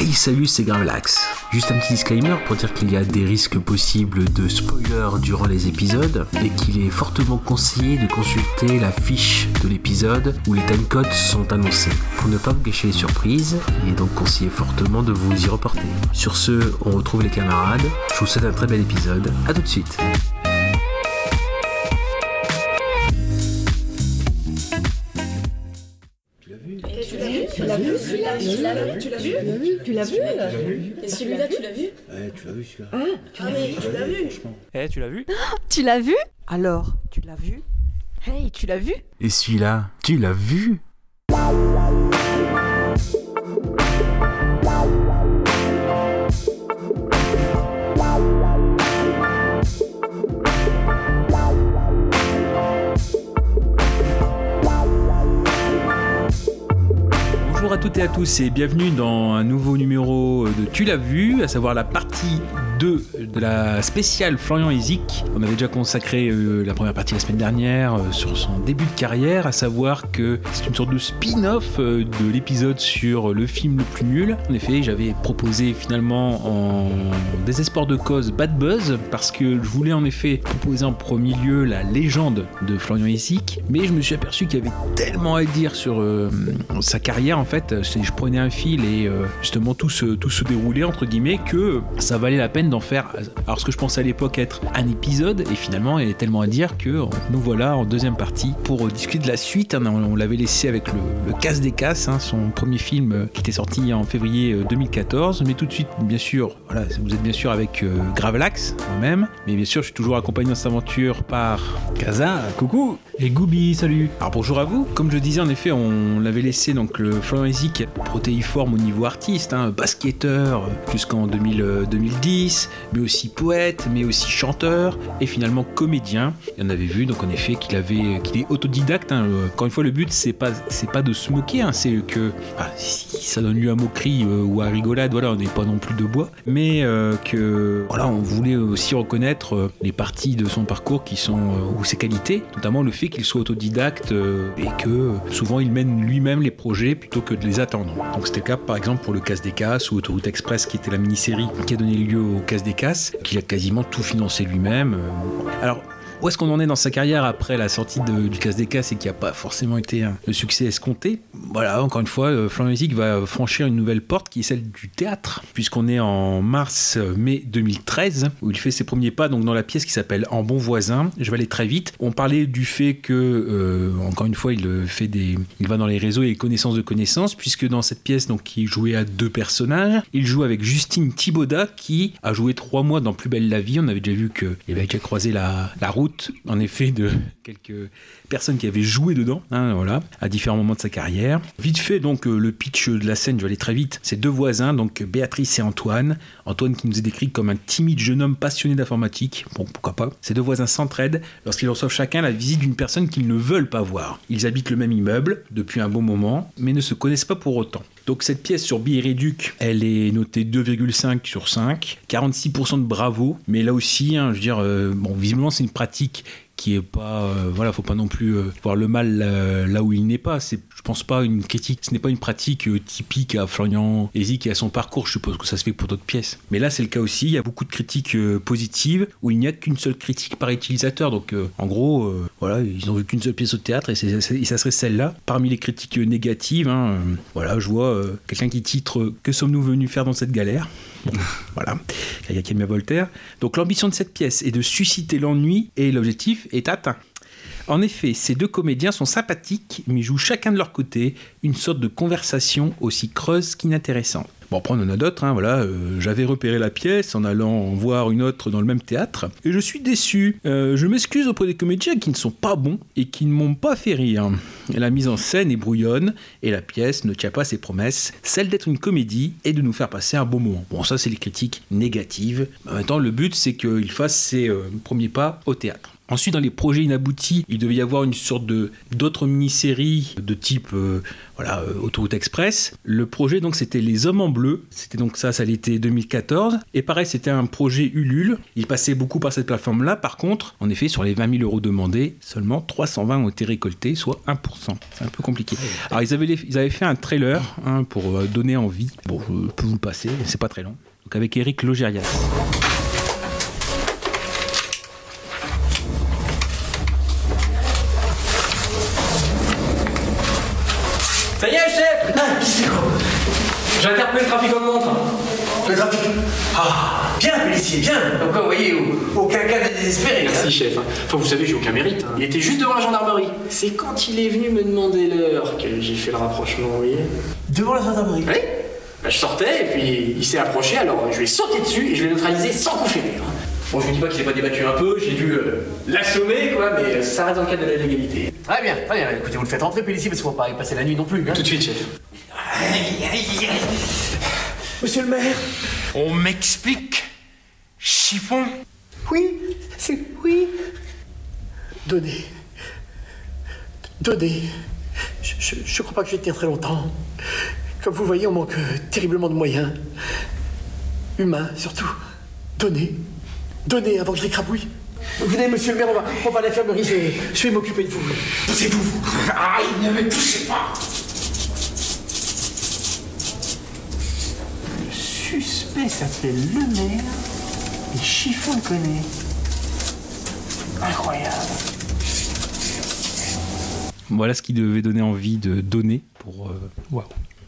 Hey salut c'est Gravelax Juste un petit disclaimer pour dire qu'il y a des risques possibles de spoilers durant les épisodes et qu'il est fortement conseillé de consulter la fiche de l'épisode où les timecodes sont annoncés. Pour ne pas vous gâcher les surprises, il est donc conseillé fortement de vous y reporter. Sur ce, on retrouve les camarades, je vous souhaite un très bel épisode, à tout de suite l'as vu Tu l'as vu Et celui-là, tu l'as vu Ouais, tu l'as vu celui-là. Ah, ah mais tu l'as vu Eh, tu l'as vu Tu l'as vu Alors, tu l'as vu Hey, tu l'as vu Et celui-là, tu l'as vu toutes à tous et bienvenue dans un nouveau numéro de Tu l'as vu, à savoir la partie 2 de la spéciale Florian Izik. On avait déjà consacré euh, la première partie la semaine dernière euh, sur son début de carrière, à savoir que c'est une sorte de spin-off euh, de l'épisode sur le film le plus nul. En effet, j'avais proposé finalement en désespoir de cause Bad Buzz parce que je voulais en effet proposer en premier lieu la légende de Florian Izik, mais je me suis aperçu qu'il y avait tellement à dire sur sa carrière en fait, je prenais un fil et justement tout se, tout se déroulait entre guillemets que ça valait la peine d'en faire alors ce que je pensais à l'époque être un épisode et finalement il y a tellement à dire que euh, nous voilà en deuxième partie pour euh, discuter de la suite hein, on, l'avait laissé avec le, le Casse des Casses hein, son premier film euh, qui était sorti en février euh, 2014 mais tout de suite bien sûr voilà vous êtes bien sûr avec euh, Gravelax moi-même. Mais bien sûr je suis toujours accompagné dans cette aventure par Kaza coucou. Et Goubi salut. Alors bonjour à vous. Comme je disais en effet on l'avait laissé donc le Florian protéiforme au niveau artiste hein, basketteur euh, jusqu'en 2000, 2010 mais aussi poète mais aussi chanteur et finalement comédien. Et on avait vu donc en effet qu'il avait qu'il est autodidacte hein. Euh, encore une fois le but c'est pas c'est pas de se moquer hein, c'est que si ça donne lieu à moquerie euh, ou à rigolade voilà on n'est pas non plus de bois. Mais euh, que voilà on voulait aussi reconnaître euh, les parties de son parcours qui sont ou ses qualités notamment le fait qu'il soit autodidacte et que souvent il mène lui-même les projets plutôt que de les attendre. Donc c'était le cas par exemple pour le Casse des Casses ou Autoroute Express qui était la mini-série qui a donné lieu au Casse des Casses qu'il a quasiment tout financé lui-même Euh, où est-ce qu'on en est dans sa carrière après la sortie du Casse des Casses et qui n'a pas forcément été un- le succès escompté? Voilà, encore une fois, euh, Florian Music va franchir une nouvelle porte qui est celle du théâtre, puisqu'on est en mars-mai 2013, où il fait ses premiers pas donc dans la pièce qui s'appelle En bon voisin. Je vais aller très vite. On parlait du fait que, euh, encore une fois, il euh, fait des, il va dans les réseaux et les connaissances de connaissances, puisque dans cette pièce, donc, il jouait à deux personnages. Il joue avec Justine Thibaudat, qui a joué trois mois dans Plus belle la vie. On avait déjà vu qu'il avait déjà croisé la, la route, en effet, de quelques personnes qui avaient joué dedans, hein, à différents moments de sa carrière. Vite fait, donc, euh, le pitch de la scène, je vais aller très vite. C'est deux voisins, donc Béatrice et Antoine. Antoine qui nous est décrit comme un timide jeune homme passionné d'informatique. Bon, pourquoi pas. Ces deux voisins s'entraident lorsqu'ils reçoivent chacun la visite d'une personne qu'ils ne veulent pas voir. Ils habitent le même immeuble depuis un bon moment, mais ne se connaissent pas pour autant. Donc cette pièce sur Billet Réduc, elle est notée 2,5 sur 5, 46% de bravo, mais là aussi, hein, je veux dire, euh, bon, visiblement c'est une pratique qui est pas euh, voilà faut pas non plus euh, voir le mal euh, là où il n'est pas je pense pas une critique. Ce n'est pas une pratique euh, typique à Florian Ezik et à son parcours. Je suppose que ça se fait pour d'autres pièces. Mais là c'est le cas aussi. Il y a beaucoup de critiques euh, positives où il n'y a qu'une seule critique par utilisateur. Donc euh, en gros euh, voilà ils ont vu qu'une seule pièce au théâtre et, ça serait celle-là. Parmi les critiques négatives hein, euh, voilà je vois quelqu'un qui titre que sommes-nous venus faire dans cette galère? Voilà, quelqu'un qui aime bien Voltaire. Donc l'ambition de cette pièce est de susciter l'ennui et l'objectif est atteint. En effet, ces deux comédiens sont sympathiques, mais jouent chacun de leur côté une sorte de conversation aussi creuse qu'inintéressante. Bon, après, on en a d'autres, hein, voilà. euh, J'avais repéré la pièce en allant voir une autre dans le même théâtre, et je suis déçu. Euh, je m'excuse auprès des comédiens qui ne sont pas bons et qui ne m'ont pas fait rire. La mise en scène est brouillonne, et la pièce ne tient pas ses promesses, celle d'être une comédie et de nous faire passer un bon moment. Bon, ça, c'est les critiques négatives. En même le but, c'est qu'il fasse ses euh, premiers pas au théâtre. Ensuite, dans les projets inaboutis, il devait y avoir une sorte de d'autres mini-séries de type euh, voilà euh, Autoroute Express. Le projet donc c'était Les Hommes en Bleu. C'était donc ça, ça l'était 2014. Et pareil, c'était un projet Ulule. Il passait beaucoup par cette plateforme-là. Par contre, en effet, sur les 20 000 euros demandés, seulement 320 ont été récoltés, soit 1%. C'est un peu compliqué. Alors ils avaient, ils avaient fait un trailer hein, pour euh, donner envie. Bon, je peux vous le passer, c'est pas très long. Donc avec Eric Logérias. Ça y est, chef J'ai interpellé le trafic en montre. Le trafic. Ah, bien, policier, bien. Donc, vous voyez, au- Aucun cas de désespéré. hein. Merci, chef. Enfin, vous savez, j'ai aucun mérite. hein. Il était juste devant la gendarmerie. C'est quand il est venu me demander l'heure que j'ai fait le rapprochement, vous voyez Devant la gendarmerie. Oui Bah, Je sortais, et puis il s'est approché, alors je lui ai sauté dessus et je l'ai neutralisé sans coup férir. Bon, je vous dis pas qu'il s'est pas débattu un peu, j'ai dû euh, l'assommer, quoi, mais ça reste dans le cadre de la légalité. Très bien, très bien. Écoutez, vous le faites entrer, policier, parce qu'on va pas y passer la nuit non plus. hein. Tout de suite, chef. Monsieur le maire On m'explique Chiffon Oui, c'est. Oui. Donnez. Donnez. Je, je, je crois pas que je vais tenir très longtemps. Comme vous voyez, on manque terriblement de moyens. Humains, surtout. Donnez. Donnez avant que je l'écrabouille. Venez, monsieur le maire, on va, on va à l'infirmerie, je, vais- je vais m'occuper de vous. Poussez-vous Aïe, ne me touchez pas Le suspect s'appelle Le Maire et Chiffon le connaît. Incroyable. Voilà ce qui devait donner envie de donner pour. euh, Waouh.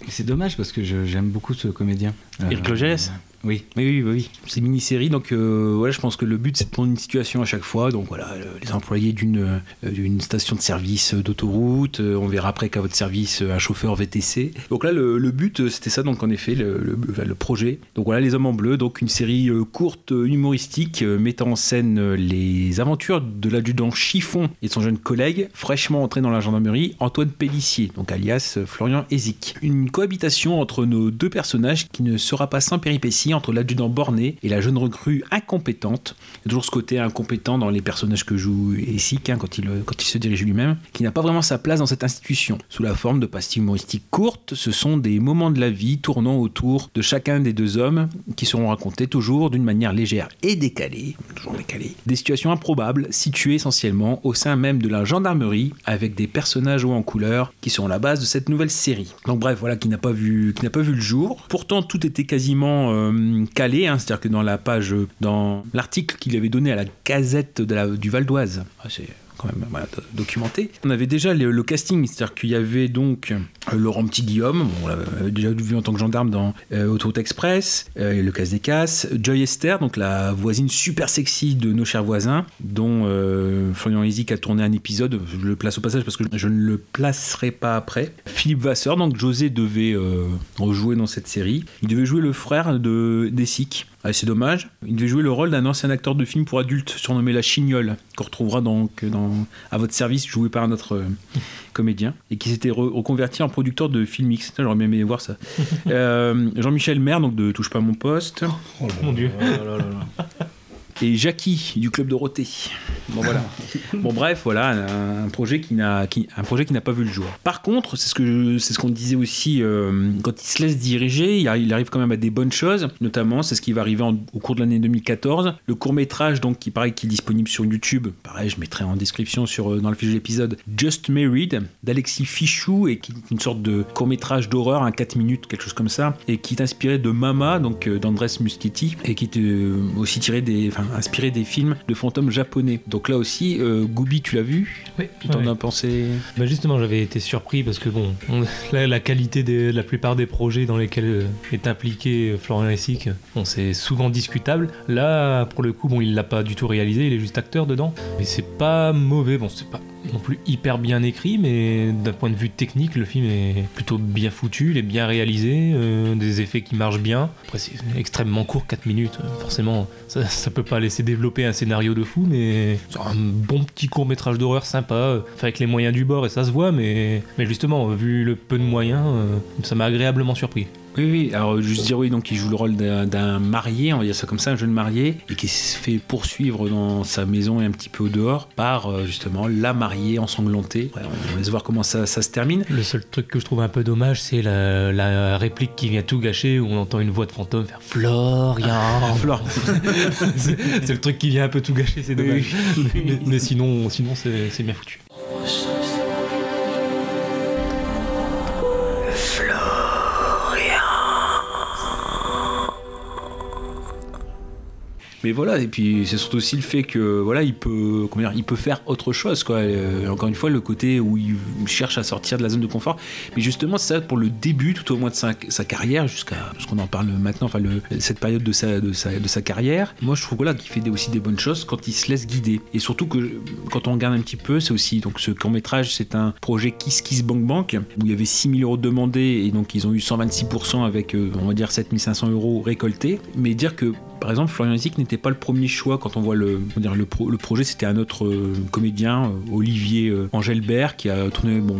Et C'est dommage parce que je- j'aime beaucoup ce comédien. Eric Euh, Oui. Oui, oui, oui. C'est mini-série, donc euh, voilà, je pense que le but c'est de prendre une situation à chaque fois. Donc voilà, le- les employés d'une euh, d'une station de service d'autoroute, euh, on verra après qu'à votre service euh, un chauffeur VTC. Donc là, le, but euh, c'était ça, donc en effet, le, projet. Donc voilà, Les Hommes en Bleu, donc une série euh, courte, euh, humoristique, euh, mettant en scène euh, les aventures de l'adjudant Chiffon et de son jeune collègue, fraîchement entré dans la gendarmerie, Antoine Pellissier, donc alias euh, Florian Ezic. Une cohabitation entre nos deux personnages qui ne sera pas sans péripéties entre l'adjudant borné et la jeune recrue incompétente. Il y a toujours ce côté incompétent dans les personnages que joue Ezic hein, quand, il, quand il se dirige lui-même, qui n'a pas vraiment sa place dans cette institution. Sous la forme de pastilles humoristiques courtes, ce sont des moments de la vie tournant autour de chacun des deux hommes qui seront racontés toujours d'une manière légère et décalée, toujours décalée, des situations improbables situées essentiellement au sein même de la gendarmerie avec des personnages hauts en couleur qui seront la base de cette nouvelle série. Donc bref, voilà, qui n'a pas vu, qui n'a pas vu le jour. Pourtant, tout était quasiment euh, calé, hein, c'est-à-dire que dans la page, dans l'article qu'il avait donné à la Gazette du Val d'Oise, ah, c'est quand même. On avait déjà le, casting, c'est-à-dire qu'il y avait donc euh, Laurent Petit-Guillaume, on l'avait déjà vu en tant que gendarme dans euh, Autoroute Express, euh, Le Casse des Casses, Joy Esther, donc la voisine super sexy de nos chers voisins, dont euh, Florian Ezic a tourné un épisode, je le place au passage parce que je ne le placerai pas après. Philippe Vasseur, donc José devait rejouer dans cette série. Il devait jouer le frère de d'Essic. Ah, c'est dommage. Il devait jouer le rôle d'un ancien acteur de film pour adultes surnommé La Chignole, qu'on retrouvera donc dans À votre service, joué par un autre euh, comédien, et qui s'était re- reconverti en producteur de film X. J'aurais bien aimé voir ça. Euh, Jean-Michel Maire, donc de Touche pas à mon poste. Mon dieu. Et Jackie du club Dorothée. Bon voilà. bon bref, voilà un, projet qui n'a qui, un projet qui n'a pas vu le jour. Par contre, c'est ce que c'est ce qu'on disait aussi euh, quand il se laisse diriger, il arrive, quand même à des bonnes choses. Notamment, c'est ce qui va arriver en- au cours de l'année 2014. Le court métrage donc qui paraît qui est disponible sur YouTube. Pareil, je mettrai en description sur euh, dans le fiche de l'épisode. Just Married d'Alexis Fichou et qui est une sorte de court métrage d'horreur, un 4 minutes, quelque chose comme ça, et qui est inspiré de Mama, donc euh, d'Andrés Muschietti, et qui est euh, aussi tiré des, enfin inspiré des films de fantômes japonais. Donc là aussi, euh, Gooby, tu l'as vu Oui, Tu t'en ouais. as pensé Bah justement, j'avais été surpris parce que bon, on- la, la qualité de la plupart des projets dans lesquels euh, est impliqué euh, Florian Essic, bon, c'est souvent discutable. Là, pour le coup, bon, il l'a pas du tout réalisé, il est juste acteur dedans. Mais c'est pas mauvais, bon, c'est pas non plus hyper bien écrit, mais d'un point de vue technique, le film est plutôt bien foutu, il est bien réalisé, euh, des effets qui marchent bien. Après, c'est extrêmement court, 4 minutes, euh, forcément, ça, ça peut pas laisser développer un scénario de fou, mais c'est un bon petit court métrage d'horreur sympa, euh, avec les moyens du bord, et ça se voit, mais, justement, vu le peu de moyens, ça m'a agréablement surpris. Oui, oui, alors juste dire oui, donc il joue le rôle d'un marié, on va dire ça comme ça, un jeune marié, et qui se fait poursuivre dans sa maison et un petit peu au dehors par euh, justement la mariée ensanglantée. Ouais, on laisse voir comment ça, ça se termine. Le seul truc que je trouve un peu dommage, c'est la, la réplique qui vient tout gâcher où on entend une voix de fantôme faire Florian. Florian. c'est le truc qui vient un peu tout gâcher, c'est dommage. mais, mais sinon, sinon c'est c'est bien foutu. Mais voilà, et puis c'est surtout aussi le fait que voilà, il peut, comment dire, il peut faire autre chose, quoi. Euh, encore une fois, le côté où il cherche à sortir de la zone de confort. Mais justement, ça pour le début, tout au moins de sa, carrière, jusqu'à ce qu'on en parle maintenant, enfin cette période de sa, de sa, de sa carrière. Moi, je trouve voilà, qu'il fait aussi des bonnes choses quand il se laisse guider. Et surtout que quand on regarde un petit peu, c'est aussi donc ce court métrage, c'est un projet Kiss Kiss Bank Bank où il y avait 6000 euros demandés et donc ils ont eu 126% avec, euh, on va dire, 7500 euros récoltés. Mais dire que par exemple, Florian Zic n'était pas le premier choix quand on voit le, projet, c'était un autre euh, comédien, euh, Olivier euh, Engelbert, qui a tourné, bon,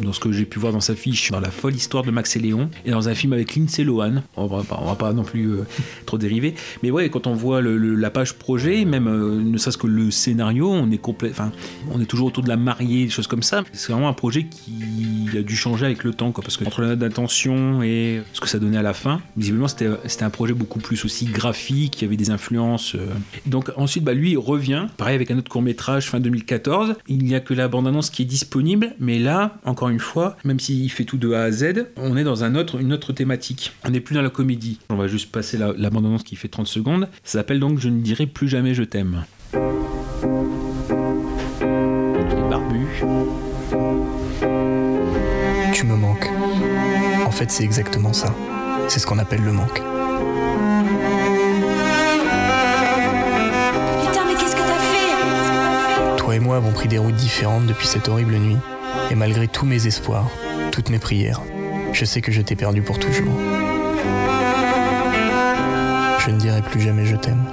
dans ce que j'ai pu voir dans sa fiche, dans La folle histoire de Max et Léon, et dans un film avec Lindsay Lohan. On va va pas non plus trop dériver. Mais ouais, quand on voit la page projet, même ne serait-ce que le scénario, on est complet, on est toujours autour de la mariée, des choses comme ça. C'est vraiment un projet qui a dû changer avec le temps, parce que entre la note d'intention et ce que ça donnait à la fin, visiblement c'était un projet beaucoup plus aussi graphique, y avait des influences. euh. Donc ensuite, bah, lui revient, pareil avec un autre court métrage fin 2014. Il n'y a que la bande-annonce qui est disponible, mais là, encore une fois, même s'il fait tout de A à Z, on est dans un autre, une autre thématique. On n'est plus dans la comédie. On va juste passer la, bande-annonce qui fait 30 secondes. Ça s'appelle donc Je ne dirai plus jamais je t'aime. Tu me manques. En fait, c'est exactement ça. C'est ce qu'on appelle le manque. Toi et moi avons pris des routes différentes depuis cette horrible nuit. Et malgré tous mes espoirs, toutes mes prières, je sais que je t'ai perdu pour toujours. Je ne dirai plus jamais je t'aime.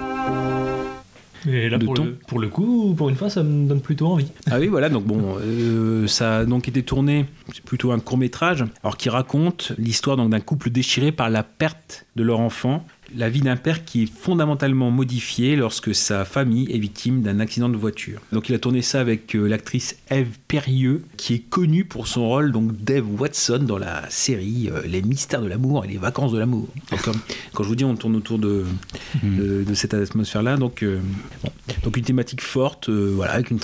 Et là, pour le, pour le coup, pour une fois, ça me donne plutôt envie. Ah oui, voilà, donc bon, euh, ça a donc été tourné, c'est plutôt un court métrage, alors qui raconte l'histoire donc d'un couple déchiré par la perte de leur enfant, la vie d'un père qui est fondamentalement modifié lorsque sa famille est victime d'un accident de voiture. Donc il a tourné ça avec euh, l'actrice Eve Perrieux, qui est connue pour son rôle donc d'Eve Watson dans la série euh, Les mystères de l'amour et les vacances de l'amour. Donc comme- quand je vous dis, on tourne autour de, de, de cette atmosphère-là, donc euh, Bon. Donc une thématique forte, euh, voilà, avec, une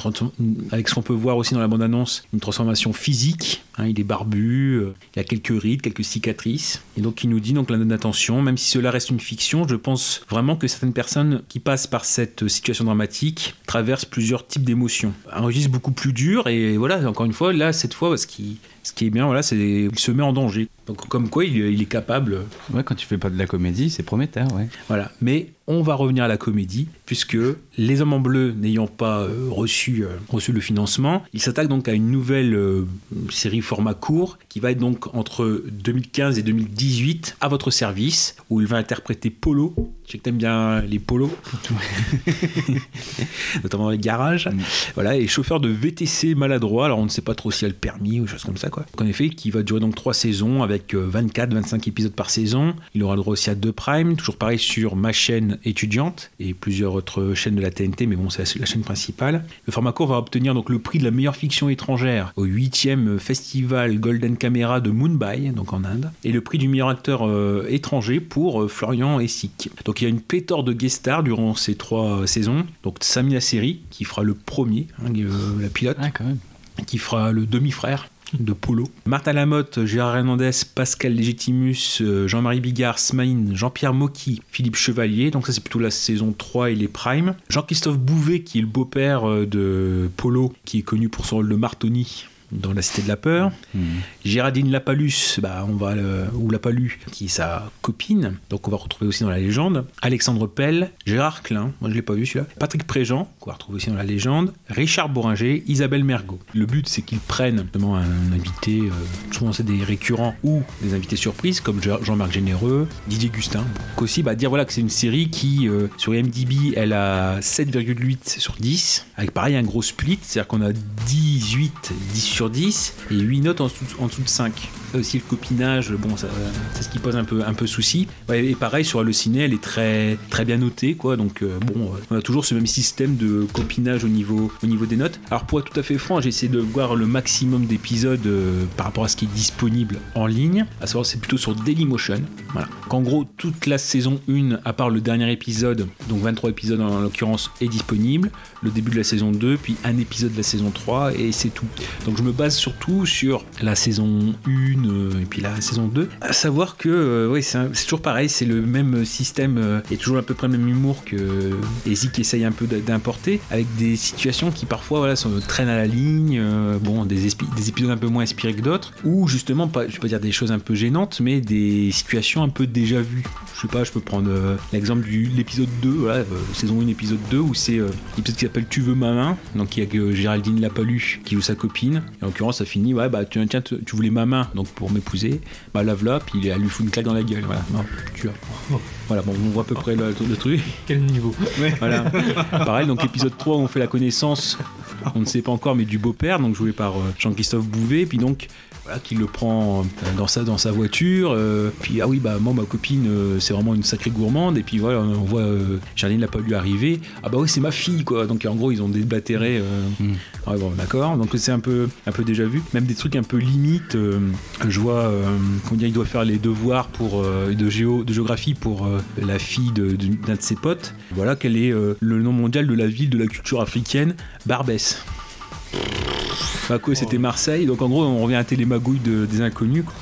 avec ce qu'on peut voir aussi dans la bande-annonce, une transformation physique. hein, il est barbu, euh, il a quelques rides, quelques cicatrices. Et donc il nous dit donc la note d'attention, même si cela reste une fiction, je pense vraiment que certaines personnes qui passent par cette situation dramatique traversent plusieurs types d'émotions. Un registre beaucoup plus dur et voilà, encore une fois, là, cette fois, ce qui, ce qui est bien, voilà, c'est qu'il se met en danger. Donc comme quoi, il, il est capable Ouais, quand tu fais pas de la comédie, c'est prometteur, ouais. voilà. Mais on va revenir à la comédie, puisque les hommes en bleu n'ayant pas euh, reçu, euh, reçu le financement, ils s'attaquent donc à une nouvelle euh, série format court qui va être donc entre 2015 et 2018 à votre service, où il va interpréter Polo. Je sais que t'aimes bien les polos, notamment dans les garages. Voilà, et chauffeur de VTC maladroit, alors on ne sait pas trop s'il a le permis ou choses comme ça, quoi. En effet, qui va durer donc trois saisons avec 24-25 épisodes par saison. Il aura le droit aussi à deux primes, toujours pareil sur ma chaîne étudiante et plusieurs autres chaînes de la TNT, mais bon, c'est la- chaîne principale. Le format court va obtenir donc le prix de la meilleure fiction étrangère au 8e festival Golden Camera de Mumbai, donc en Inde, et le prix du meilleur acteur euh, étranger pour euh, Florian Essig. Donc il y a une pléthore de guest stars durant ces trois euh, saisons. Donc Sami Nasseri, qui fera le premier, hein, la pilote, Ah, quand même. qui fera le demi-frère de Polo. Martha Lamotte, Gérard Hernandez, Pascal Légitimus, euh, Jean-Marie Bigard, Smaïn, Jean-Pierre Mocky, Philippe Chevalier. Donc ça c'est plutôt la saison 3 et les primes. Jean-Christophe Bouvet qui est le beau-père euh, de Polo, qui est connu pour son rôle de Martoni dans La Cité de la Peur. Géraldine Lapalus, bah, on va le- ou Lapalu, qui est sa copine, donc on va retrouver aussi dans la légende. Alexandre Pell, Gérard Klein, moi je l'ai pas vu celui-là. Patrick Préjean, qu'on va retrouver aussi dans la légende. Richard Bouringer, Isabelle Mergot. Le but c'est qu'ils prennent notamment un invité, euh, souvent c'est des récurrents ou des invités surprises comme Jean- Jean-Marc Généreux, Didier Gustin. Donc aussi bah, dire voilà que c'est une série qui euh, sur IMDb elle a 7,8 sur 10, avec pareil un gros split, c'est-à-dire qu'on a 18, 10 sur 10 et 8 notes en dessous, en dessous de 5. Aussi le copinage, bon, c'est ce qui pose un peu, un peu souci. Et pareil, sur Allociné, elle est très, très bien notée, quoi. Donc, euh, bon, euh, on a toujours ce même système de copinage au niveau, au niveau des notes. Alors, pour être tout à fait franc, j'ai essayé de voir le maximum d'épisodes euh, par rapport à ce qui est disponible en ligne. À savoir, c'est plutôt sur Dailymotion. Voilà. Qu'en gros, toute la saison 1, à part le dernier épisode, donc 23 épisodes en l'occurrence, est disponible. Le début de la saison 2, puis un épisode de la saison 3, et c'est tout. Donc, je me base surtout sur la saison 1 euh, et puis la saison 2. À savoir que, euh, ouais, c'est toujours pareil, c'est le même système euh, et toujours à peu près le même humour que Ezik essaye un peu d'importer, avec des situations qui parfois voilà, sont, traînent à la ligne, bon, des, épisodes un peu moins inspirés que d'autres, ou justement, pas, je vais pas dire des choses un peu gênantes, mais des situations un peu déjà vues. Je sais pas, je peux prendre l'exemple de l'épisode 2, voilà, euh, saison 1, épisode 2, où c'est euh, l'épisode qui s'appelle Tu veux ma main, donc il y a que Géraldine Lapalu qui joue sa copine, et en l'occurrence ça finit, ouais, bah tiens, tiens, tu voulais ma main, donc pour m'épouser, bah lave-la, puis elle lui fout une claque dans la gueule, voilà, non, tu as. Voilà, bon, on voit à peu près le, le truc. Quel niveau. Voilà. Pareil, donc épisode 3, on fait la connaissance, on ne sait pas encore, mais du beau-père, donc joué par euh, Jean-Christophe Bouvet, puis donc voilà, qui le prend euh, dans sa, dans sa voiture. euh, puis ah oui, bah moi, ma copine, euh, c'est vraiment une sacrée gourmande. Et puis voilà, on voit euh, Charline l'a pas lui arriver. Ah bah oui, c'est ma fille, quoi. Donc en gros, ils ont euh, Ouais, bon, d'accord. Donc c'est un peu, un peu déjà vu. Même des trucs un peu limites. je vois, comment dire, il doit faire les devoirs pour, de, géo, de géographie pour la fille de- de- d'un de, ses potes. Voilà quel est le nom mondial de la ville de la culture africaine, Barbès. Bah quoi, c'était Marseille. Donc en gros, on revient à Télémagouille de- des inconnus. quoi.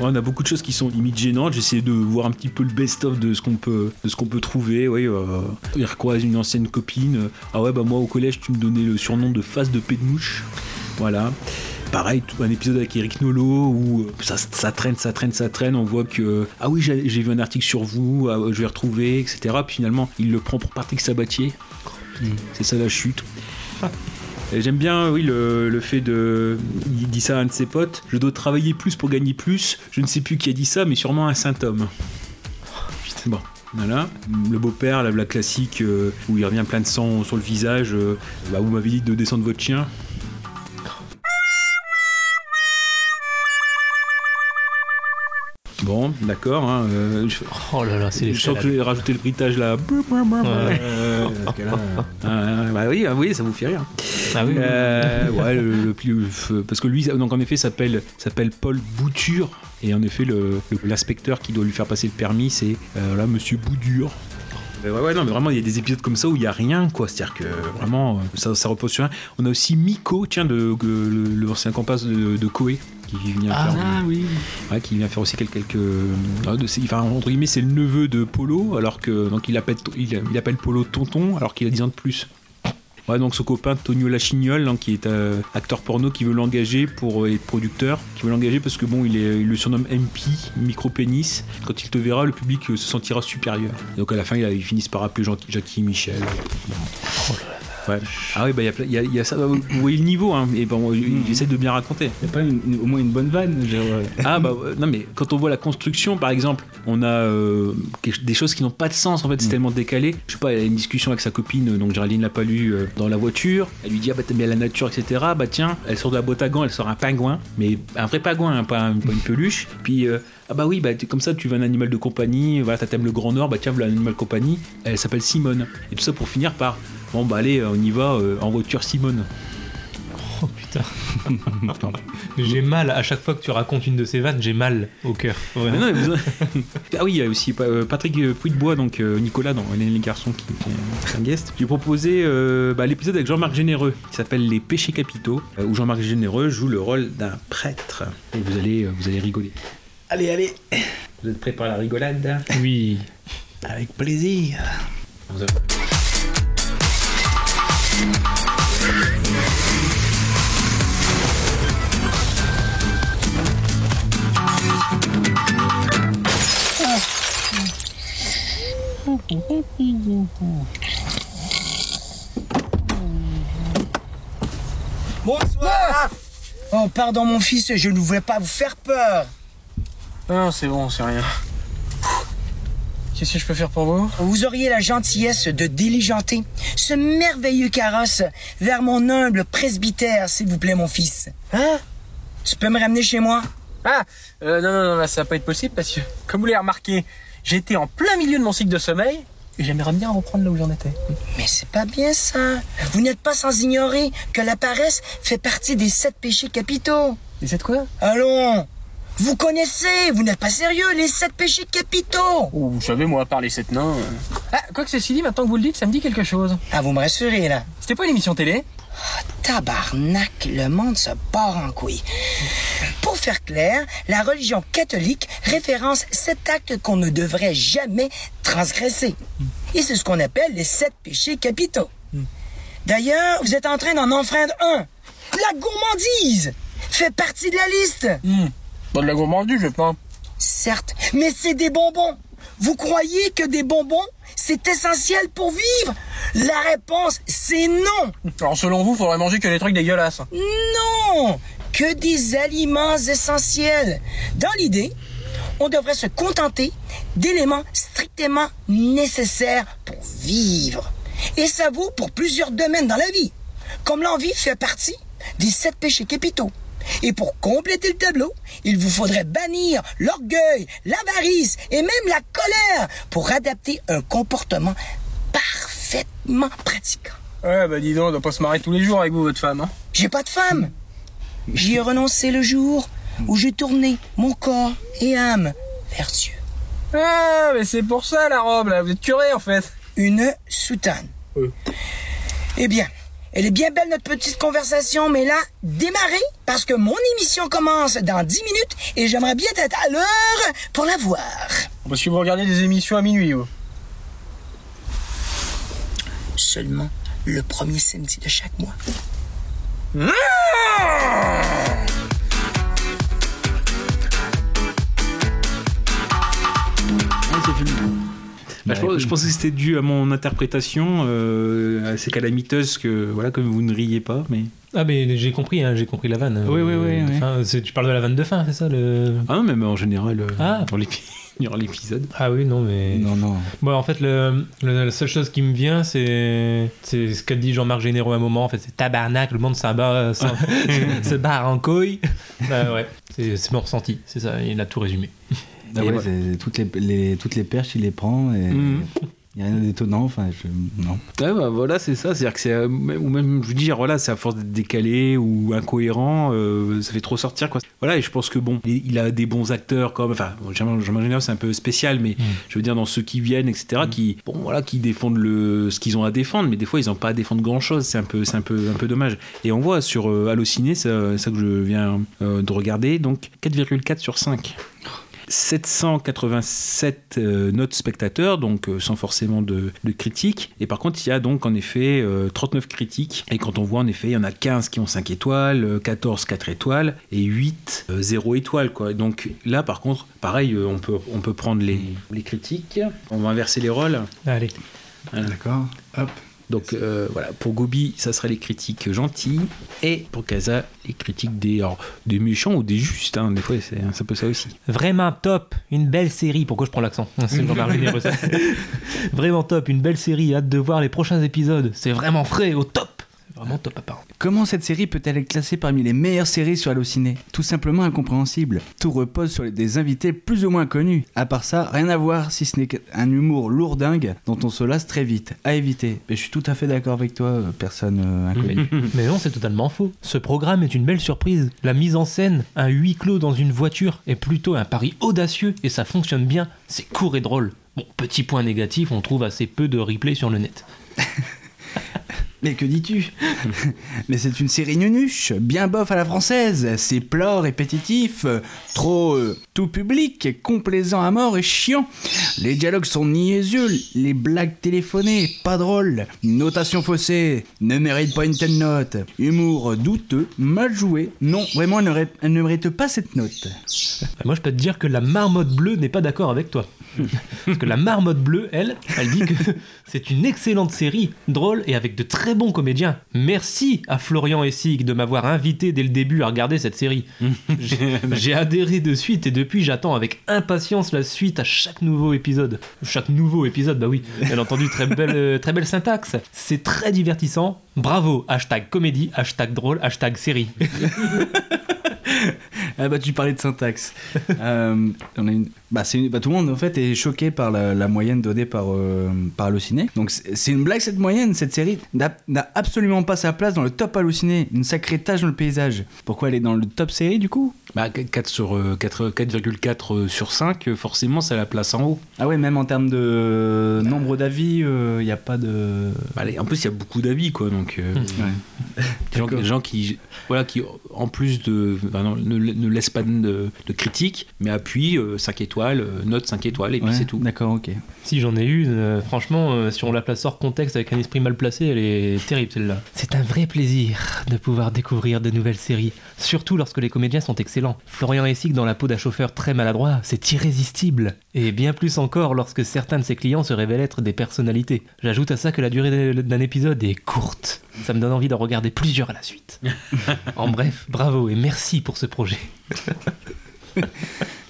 Ouais, on a beaucoup de choses qui sont limite gênantes. J'essaie de voir un petit peu le best-of de ce qu'on peut, de ce qu'on peut trouver. Oui, euh, il recroise une ancienne copine. Ah ouais, bah moi au collège, tu me donnais le surnom de face de paix de mouche. Voilà. Pareil, un épisode avec Eric Nolot où euh, ça, ça traîne, ça traîne, ça traîne. On voit que ah oui, j'ai j'ai vu un article sur vous, ah, je vais retrouver, etc. Puis finalement, il le prend pour Patrick Sabatier. C'est ça la chute. Et J'aime bien, oui, le, le fait de. Il dit ça à un de ses potes. Je dois travailler plus pour gagner plus. Je ne sais plus qui a dit ça, mais sûrement un saint homme. Bon, voilà. Le beau-père, la, la classique, euh, où il revient plein de sang sur le visage. euh, bah, vous m'avez dit de descendre votre chien. Bon, d'accord. hein, euh, je, Oh là là, c'est les je sens que j'ai rajouté le bruitage là. Euh, euh, bah oui, ah oui, ça vous fait rire. Ah oui, ouais, le, le plus, parce que lui, donc en effet, s'appelle s'appelle Paul Bouture, et en effet, l'inspecteur qui doit lui faire passer le permis, c'est là, Monsieur Boudure. Euh, Ouais, ouais, non, mais vraiment, il y a des épisodes comme ça où il y a rien, quoi. C'est-à-dire que vraiment, ça, ça repose sur rien. On a aussi Miko, tiens, de, de- le- l'ancien compas de, de Koé, qui vient Ah, faire. oui. Ouais, qui vient faire aussi quelques. quelques ah, de- c'est- enfin, entre guillemets, c'est le neveu de Polo, alors que. Donc, il appelle, il, il appelle Polo tonton, alors qu'il a 10 ans de plus. Ouais, donc son copain Tonio Lachignol, hein, qui est euh, acteur porno, qui veut l'engager pour euh, être producteur, qui veut l'engager parce que bon, il, est, il le surnomme MP, micro pénis. Quand il te verra, le public euh, se sentira supérieur. Et donc à la fin, ils finissent par appeler Jackie Michel. Ouais. Ah oui, bah il y a plein- il y, a- il y a ça. Vous voyez le niveau, hein. Et bon, j'essaie de bien raconter. Il y a pas une- une- au moins une bonne vanne. genre, Ah bah non mais quand on voit la construction par exemple, on a euh, des choses qui n'ont pas de sens en fait, c'est tellement décalé. Je sais pas, elle a une discussion avec sa copine, donc Géraldine l'a pas lu euh, dans la voiture. Elle lui dit ah bah t'aimes bien la nature etc. Bah tiens, elle sort de la boîte à gants, elle sort un pingouin, mais un vrai pingouin, hein, pas, un- pas une peluche. Puis euh, ah bah oui bah comme ça tu veux un animal de compagnie, voilà t'aimes le Grand Nord, bah tiens voilà un animal de compagnie. Elle s'appelle Simone. Et tout ça pour finir par bon bah allez on y va euh, en voiture Simone. Oh putain. j'ai mal à chaque fois que tu racontes une de ces vannes, j'ai mal au cœur. Mais Vraiment. non, mais vous- ah oui, il y a aussi euh, Patrick Puy-de-Bois, donc euh, Nicolas dans les garçons qui fait un guest. J'ai proposé euh, bah, l'épisode avec Jean-Marc Généreux qui s'appelle Les péchés capitaux, euh, où Jean-Marc Généreux joue le rôle d'un prêtre. Et vous allez, euh, vous allez rigoler. Allez, allez, Vous êtes prêts pour la rigolade? Oui. avec plaisir. Bonsoir Oh, pardon, mon fils, je ne voulais pas vous faire peur. Non, c'est bon, c'est rien. Qu'est-ce que je peux faire pour vous? Vous auriez la gentillesse de diligenter ce merveilleux carrosse vers mon humble presbytère, s'il vous plaît, mon fils. Hein? Tu peux me ramener chez moi? Ah, euh, non, non, non, là, ça va pas être possible parce que, comme vous l'avez remarqué, j'étais en plein milieu de mon cycle de sommeil et j'aimerais bien reprendre là où j'en étais. Mais c'est pas bien ça. Vous n'êtes pas sans ignorer que la paresse fait partie des sept péchés capitaux. Et c'est quoi? Allons Vous connaissez, vous n'êtes pas sérieux, les sept péchés capitaux Oh, vous savez, moi, à part les sept nains. euh. Ah, quoi que ceci dit, maintenant que vous le dites, ça me dit quelque chose. Ah, vous me rassurez là. C'était pas une émission télé? Tabarnak, le monde se part en couille. Pour faire clair, la religion catholique référence sept actes qu'on ne devrait jamais transgresser. Et c'est ce qu'on appelle les sept péchés capitaux. D'ailleurs, vous êtes en train d'en enfreindre un. La gourmandise fait partie de la liste. Pas de la gourmandise, je pas. Certes, mais c'est des bonbons. Vous croyez que des bonbons, c'est essentiel pour vivre? La réponse, c'est non. Alors, selon vous, faudrait manger que des trucs dégueulasses. Non Que des aliments essentiels. Dans l'idée, on devrait se contenter d'éléments strictement nécessaires pour vivre. Et ça vaut pour plusieurs domaines dans la vie. Comme l'envie fait partie des sept péchés capitaux. Et pour compléter le tableau, il vous faudrait bannir l'orgueil, l'avarice et même la colère pour adapter un comportement parfaitement pratiquant. Ouais, bah dis donc, on doit pas se marrer tous les jours avec vous, votre femme. Hein. J'ai pas de femme. J'y ai renoncé le jour où j'ai tourné mon corps et âme vers Dieu. Ah, mais c'est pour ça la robe, là. Vous êtes curé, en fait. Une soutane. Eh bien, elle est bien belle notre petite conversation, mais là, démarrez parce que mon émission commence dans 10 minutes et j'aimerais bien être à l'heure pour la voir. Parce que vous regardez des émissions à minuit, vous. Seulement le premier samedi de chaque mois. Bah, je, pense, je que c'était dû à mon interprétation euh, assez calamiteuse que voilà comme vous ne riez pas mais Ah, mais j'ai compris, hein, j'ai compris la vanne. Oui, oui, oui, de oui. fin. C'est- Tu parles de la vanne de fin, c'est ça le... ah non mais en général euh, Ah. dans l'épisode Ah oui, non, mais. Non, non. Bon, en fait, le, le- la seule chose qui me vient, c'est c'est ce qu'a dit Jean-Marc Généraux à un moment. En fait, c'est tabarnak, le monde s'en bat- s'en- se barre en couille. Bah, ouais, c'est mon ressenti, c'est ça, il a tout résumé. Ah ouais, ouais. toutes, les, les- toutes les perches, il les prend et Mhm. il n'y a rien d'étonnant. Enfin, je, non. Ouais, bah, voilà, c'est ça. C'est-à-dire que c'est. euh, Ou même, je veux dire, voilà, c'est à force d'être décalé ou incohérent, euh, ça fait trop sortir, quoi. Voilà, et je pense que bon, il a des bons acteurs comme. Enfin, bon, Jean- Jean-Marc Généraux, c'est un peu spécial, mais je veux dire, dans ceux qui viennent, etc., qui, bon, voilà, qui défendent le, ce qu'ils ont à défendre, mais des fois, ils n'ont pas à défendre grand-chose. C'est un peu, c'est un peu, un peu dommage. Et on voit sur euh, Allociné, c'est ça que je viens euh, de regarder, donc 4,4 sur 5. 787 euh, notes spectateurs, donc euh, sans forcément de, de critiques. Et par contre, il y a donc en effet euh, 39 critiques. Et quand on voit en effet, il y en a 15 qui ont 5 étoiles, euh, 14 4 étoiles et 8 euh, 0 étoiles. Quoi. Donc là, par contre, pareil, euh, on peut, on peut prendre les, les critiques. On va inverser les rôles. Allez. D'accord. Hop. Donc euh, voilà, pour Gobi, ça serait les critiques gentilles, et pour Kaza, les critiques des, alors, des méchants ou des justes, hein. des fois c'est un peu ça aussi. Vraiment top, une belle série. Pourquoi je prends l'accent? Vraiment top, une belle série. Hâte de voir les prochains épisodes. C'est vraiment frais, au top. Vraiment top, apparemment. Comment cette série peut-elle être classée parmi les meilleures séries sur Allociné? Tout simplement incompréhensible. Tout repose sur des invités plus ou moins connus. À part ça, rien à voir si ce n'est qu'un humour lourdingue dont on se lasse très vite. À éviter. Mais je suis tout à fait d'accord avec toi, euh, personne euh, inconnue. Mais non, c'est totalement faux. Ce programme est une belle surprise. La mise en scène, un huis clos dans une voiture, est plutôt un pari audacieux et ça fonctionne bien. C'est court et drôle. Bon, petit point négatif, on trouve assez peu de replays sur le net. Mais que dis-tu? Mais c'est une série nunuche, bien bof à la française. C'est plat, répétitif, trop euh, tout public, complaisant à mort et chiant. Les dialogues sont niaiseux, les blagues téléphonées, pas drôles. Notation faussée, ne mérite pas une telle note. Humour douteux, mal joué. Non, vraiment, elle ne, ré- elle ne mérite pas cette note. Bah, Moi, je peux te dire que la marmotte bleue n'est pas d'accord avec toi. Parce que la marmotte bleue, elle, elle dit que c'est une excellente série, drôle et avec de très bons comédiens. Merci à Florian Essig de m'avoir invité dès le début à regarder cette série. J'ai- J'ai adhéré de suite et depuis j'attends avec impatience la suite à chaque nouveau épisode. Chaque nouveau épisode, bah oui, bien entendu, très belle, euh, très belle syntaxe. C'est très divertissant. Bravo, hashtag comédie, hashtag drôle, hashtag série. Ah bah tu parlais de syntaxe. Euh, on a une- bah, c'est une- bah, tout le monde en fait est choqué par la, la moyenne donnée par, euh, par Allociné. Donc c'est une blague cette moyenne, cette série n'a absolument pas sa place dans le top Allociné. Une sacrée tâche dans le paysage. Pourquoi elle est dans le top série du coup? Bah, 4 sur, euh, 4 4,4 sur 5, euh, forcément, ça la place en haut. Ah ouais, même en termes de nombre d'avis, il n'y a pas de... Bah, en plus, il y a beaucoup d'avis, quoi. Donc, euh, des, gens, des gens qui, voilà, qui, en plus de. Non, ne, ne laissent pas de, de critiques, mais appuient 5 étoiles, euh, note 5 étoiles, et puis Ouais, c'est tout. D'accord, ok. Si j'en ai une, euh, franchement, euh, si on la place hors contexte avec un esprit mal placé, elle est terrible celle-là. C'est un vrai plaisir de pouvoir découvrir de nouvelles séries, surtout lorsque les comédiens sont excellents. Florian Essig dans la peau d'un chauffeur très maladroit, c'est irrésistible. Et bien plus encore lorsque certains de ses clients se révèlent être des personnalités. J'ajoute à ça que la durée d'un épisode est courte. Ça me donne envie d'en regarder plusieurs à la suite. en bref, bravo et merci pour ce projet.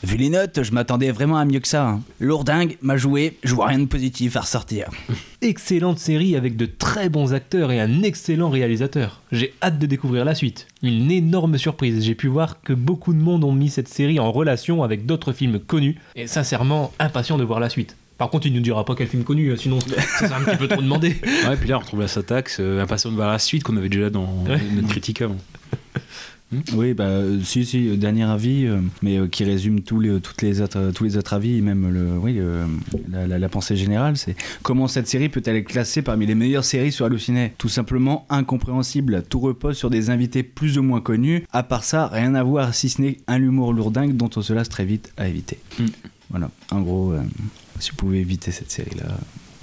Vu les notes, je m'attendais vraiment à mieux que ça. hein. Lourdingue m'a joué, je vois rien de positif à ressortir. Excellente série avec de très bons acteurs et un excellent réalisateur. J'ai hâte de découvrir la suite. Une énorme surprise. J'ai pu voir que beaucoup de monde ont mis cette série en relation avec d'autres films connus et sincèrement impatient de voir la suite. Par contre, il ne nous dira pas quel film connu, euh, sinon ça serait un petit peu trop demandé. Ouais, puis là, on retrouve la Satax, euh, impatient de voir la suite qu'on avait déjà dans Ouais. notre critique avant. Oui, bah euh, si, si, euh, dernier avis, euh, mais euh, qui résume tous les, toutes les autres, tous les autres avis, même le, oui, la, la- la pensée générale, c'est comment cette série peut-elle être classée parmi les meilleures séries sur Allociné? Tout simplement incompréhensible. Tout repose sur des invités plus ou moins connus. À part ça, rien à voir si ce n'est un humour lourdingue dont on se lasse très vite à éviter. Mm. Voilà, en gros, euh, si vous pouvez éviter cette série-là.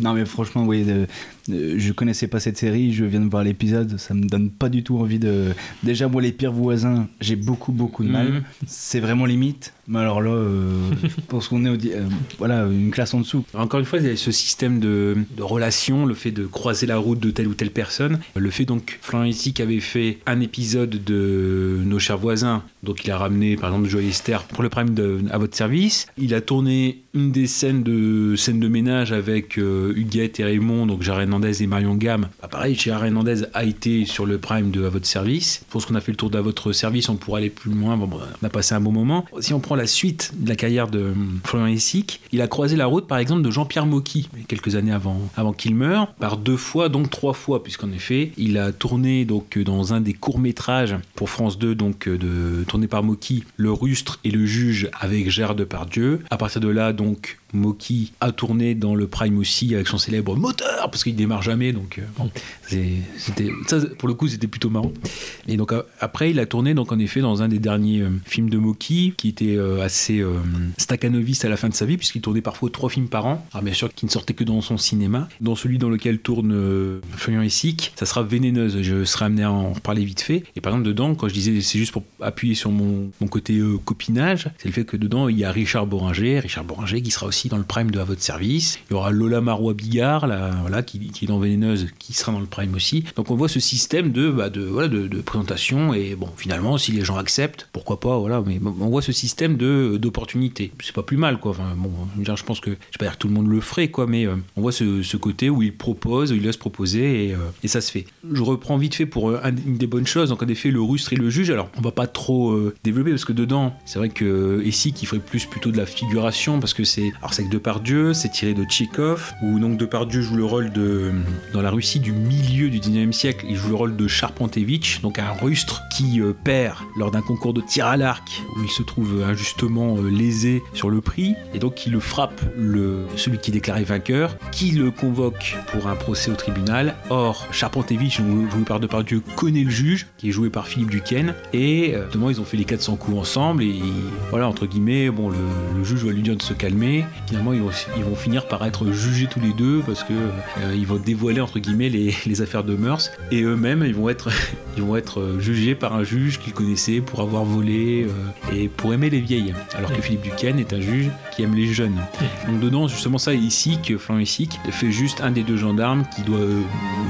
Non mais franchement, oui, de- de- je connaissais pas cette série, je viens de voir l'épisode, ça me donne pas du tout envie de... Déjà moi les pires voisins, j'ai beaucoup beaucoup de mal, Mhm. c'est vraiment limite, mais alors là, euh, je pense qu'on est au... euh, voilà, une classe en dessous. Encore une fois, il y a ce système de, de relation, le fait de croiser la route de telle ou telle personne. Le fait donc, Florian Ici qui avait fait un épisode de Nos chers voisins, donc il a ramené par exemple Joël Esther pour le prime de, à votre service. Il a tourné une des scènes de, scènes de ménage avec euh, Huguette et Raymond, donc Gérard Hernandez et Marion Gamme. Bah, pareil, Gérard Hernandez a été sur le prime de À votre service. Pour ce qu'on a fait le tour d'À votre service, on pourra aller plus loin. Bon, bon, on a passé un bon moment. Si on prend la suite de la carrière de hum, Florian Essic, il a croisé la route par exemple de Jean-Pierre Mocky, quelques années avant, avant qu'il meure, par deux fois, donc trois fois, puisqu'en effet, il a tourné donc dans un des courts-métrages pour France 2, donc euh, de, tourné par Mocky, Le Rustre et le Juge avec Gérard Depardieu. À partir de là, donc, Mocky a tourné dans le Prime aussi avec son célèbre moteur, parce qu'il démarre jamais, donc euh, bon, c'était, ça, pour le coup, c'était plutôt marrant. Et donc euh, après, il a tourné donc en effet dans un des derniers euh, films de Mocky, qui était assez staccanoviste à la fin de sa vie, puisqu'il tournait parfois trois films par an. Alors bien sûr, qui ne sortait que dans son cinéma. Dans celui dans lequel tourne Florian Essic, ça sera Vénéneuse. Je serai amené à en reparler vite fait. Et par exemple, dedans, quand je disais c'est juste pour appuyer sur mon, mon côté copinage, c'est le fait que dedans, il y a Richard Boringer, Richard Boringer qui sera aussi dans le prime de À votre service. Il y aura Lola Marois Bigard, là, voilà, qui, qui est dans Vénéneuse, qui sera dans le prime aussi. Donc on voit ce système de, bah, de, voilà, de, présentation et bon, finalement, si les gens acceptent, pourquoi pas, voilà, mais on voit ce système de d'opportunité. C'est pas plus mal, quoi. Enfin, bon, je pense que, je vais pas dire que tout le monde le ferait, quoi, mais euh, on voit ce, ce côté où il propose, où il laisse proposer et, euh, et ça se fait. Je reprends vite fait pour euh, un- une des bonnes choses. Donc en effet, le rustre et le juge. Alors, on va pas trop développer parce que dedans, c'est vrai que ici, qui ferait plus plutôt de la figuration parce que c'est, c'est que Depardieu, c'est tiré de Tchekhov où donc Depardieu joue le rôle de dans la Russie du milieu du 19e siècle, il joue le rôle de Charpentevich, donc un rustre qui euh, perd lors d'un concours de tir à l'arc où il se trouve injustement euh, lésé sur le prix et donc il le frappe le celui qui est déclaré vainqueur, qui le convoque pour un procès au tribunal. Or Charpentevich, joué par Depardieu, connaît le juge qui est joué par Philippe Duquesne et euh, justement ils ont fait les 400 coups ensemble et voilà entre guillemets bon le, le juge va lui dire de se calmer. Finalement ils vont, ils vont finir par être jugés tous les deux parce que euh, ils vont dévoiler entre guillemets les, les affaires de mœurs et eux-mêmes ils vont être ils vont être jugés par un juge qu'ils connaissaient pour avoir volé euh, et pour aimer les vieilles. Alors que Philippe Duquesne est un juge qui aime les jeunes. Donc dedans justement ça ici que Florian Essic fait juste un des deux gendarmes qui doit euh,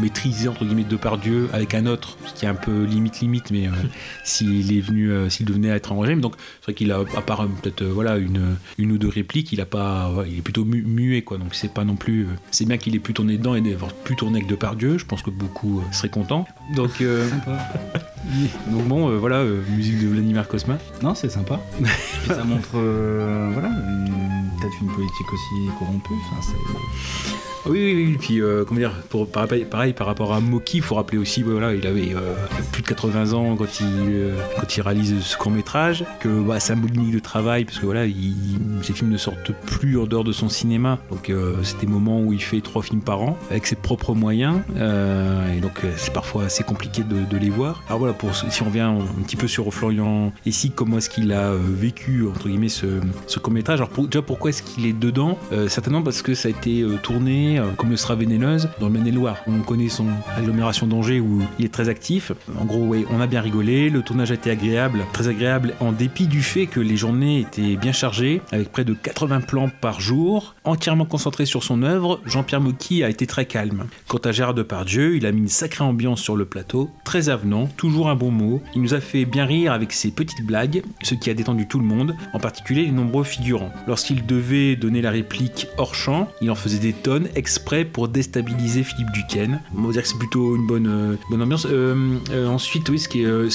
maîtriser entre guillemets Depardieu avec un autre ce qui est un peu limite limite mais s'il est venu s'il devenait à être en régime. Donc c'est vrai qu'il a à part peut-être voilà une une ou deux répliques il a pas pas, il est plutôt mu- muet quoi. Donc c'est pas non plus. euh, c'est bien qu'il ait pu tourner dedans et d'avoir pu tourner avec Depardieu. Je pense que beaucoup euh, seraient contents. Donc, euh, donc bon, euh, voilà, euh, musique de Vladimir Kosma. Non, c'est sympa. Ça montre, voilà, peut-être une politique aussi corrompue. Enfin, c'est- Oui, oui, oui. Puis, euh, comment dire, pareil, par rapport à Moki, il faut rappeler aussi, voilà, il avait euh, plus de 80 ans quand il, euh, réalise ce court métrage, que bah, bout de travail, parce que voilà, il, ses films ne sortent plus en dehors de son cinéma. Donc, euh, c'est des moments où il fait trois films par an, avec ses propres moyens, et donc c'est parfois assez compliqué de, les voir. Alors voilà, si on revient un petit peu sur Florian Essig, comment est-ce qu'il a vécu, entre guillemets, ce, ce court métrage Alors, déjà, pourquoi est-ce qu'il est dedans? Certainement parce que ça a été euh, euh, comme le sera vénéneuse dans le Maine-et-Loire. On connaît son agglomération d'Angers où il est très actif. En gros, ouais, on a bien rigolé. Le tournage a été agréable, très agréable, en dépit du fait que les journées étaient bien chargées, avec près de 80 plans par jour, entièrement concentré sur son œuvre. Jean-Pierre Mocky a été très calme. Quant à Gérard Depardieu, il a mis une sacrée ambiance sur le plateau, très avenant, toujours un bon mot. Il nous a fait bien rire avec ses petites blagues, ce qui a détendu tout le monde, en particulier les nombreux figurants. Lorsqu'il devait donner la réplique hors champ, il en faisait des tonnes exprès pour déstabiliser Philippe Duquesne. On va dire que c'est plutôt une bonne, euh, bonne ambiance. Euh, euh, ensuite, oui, ce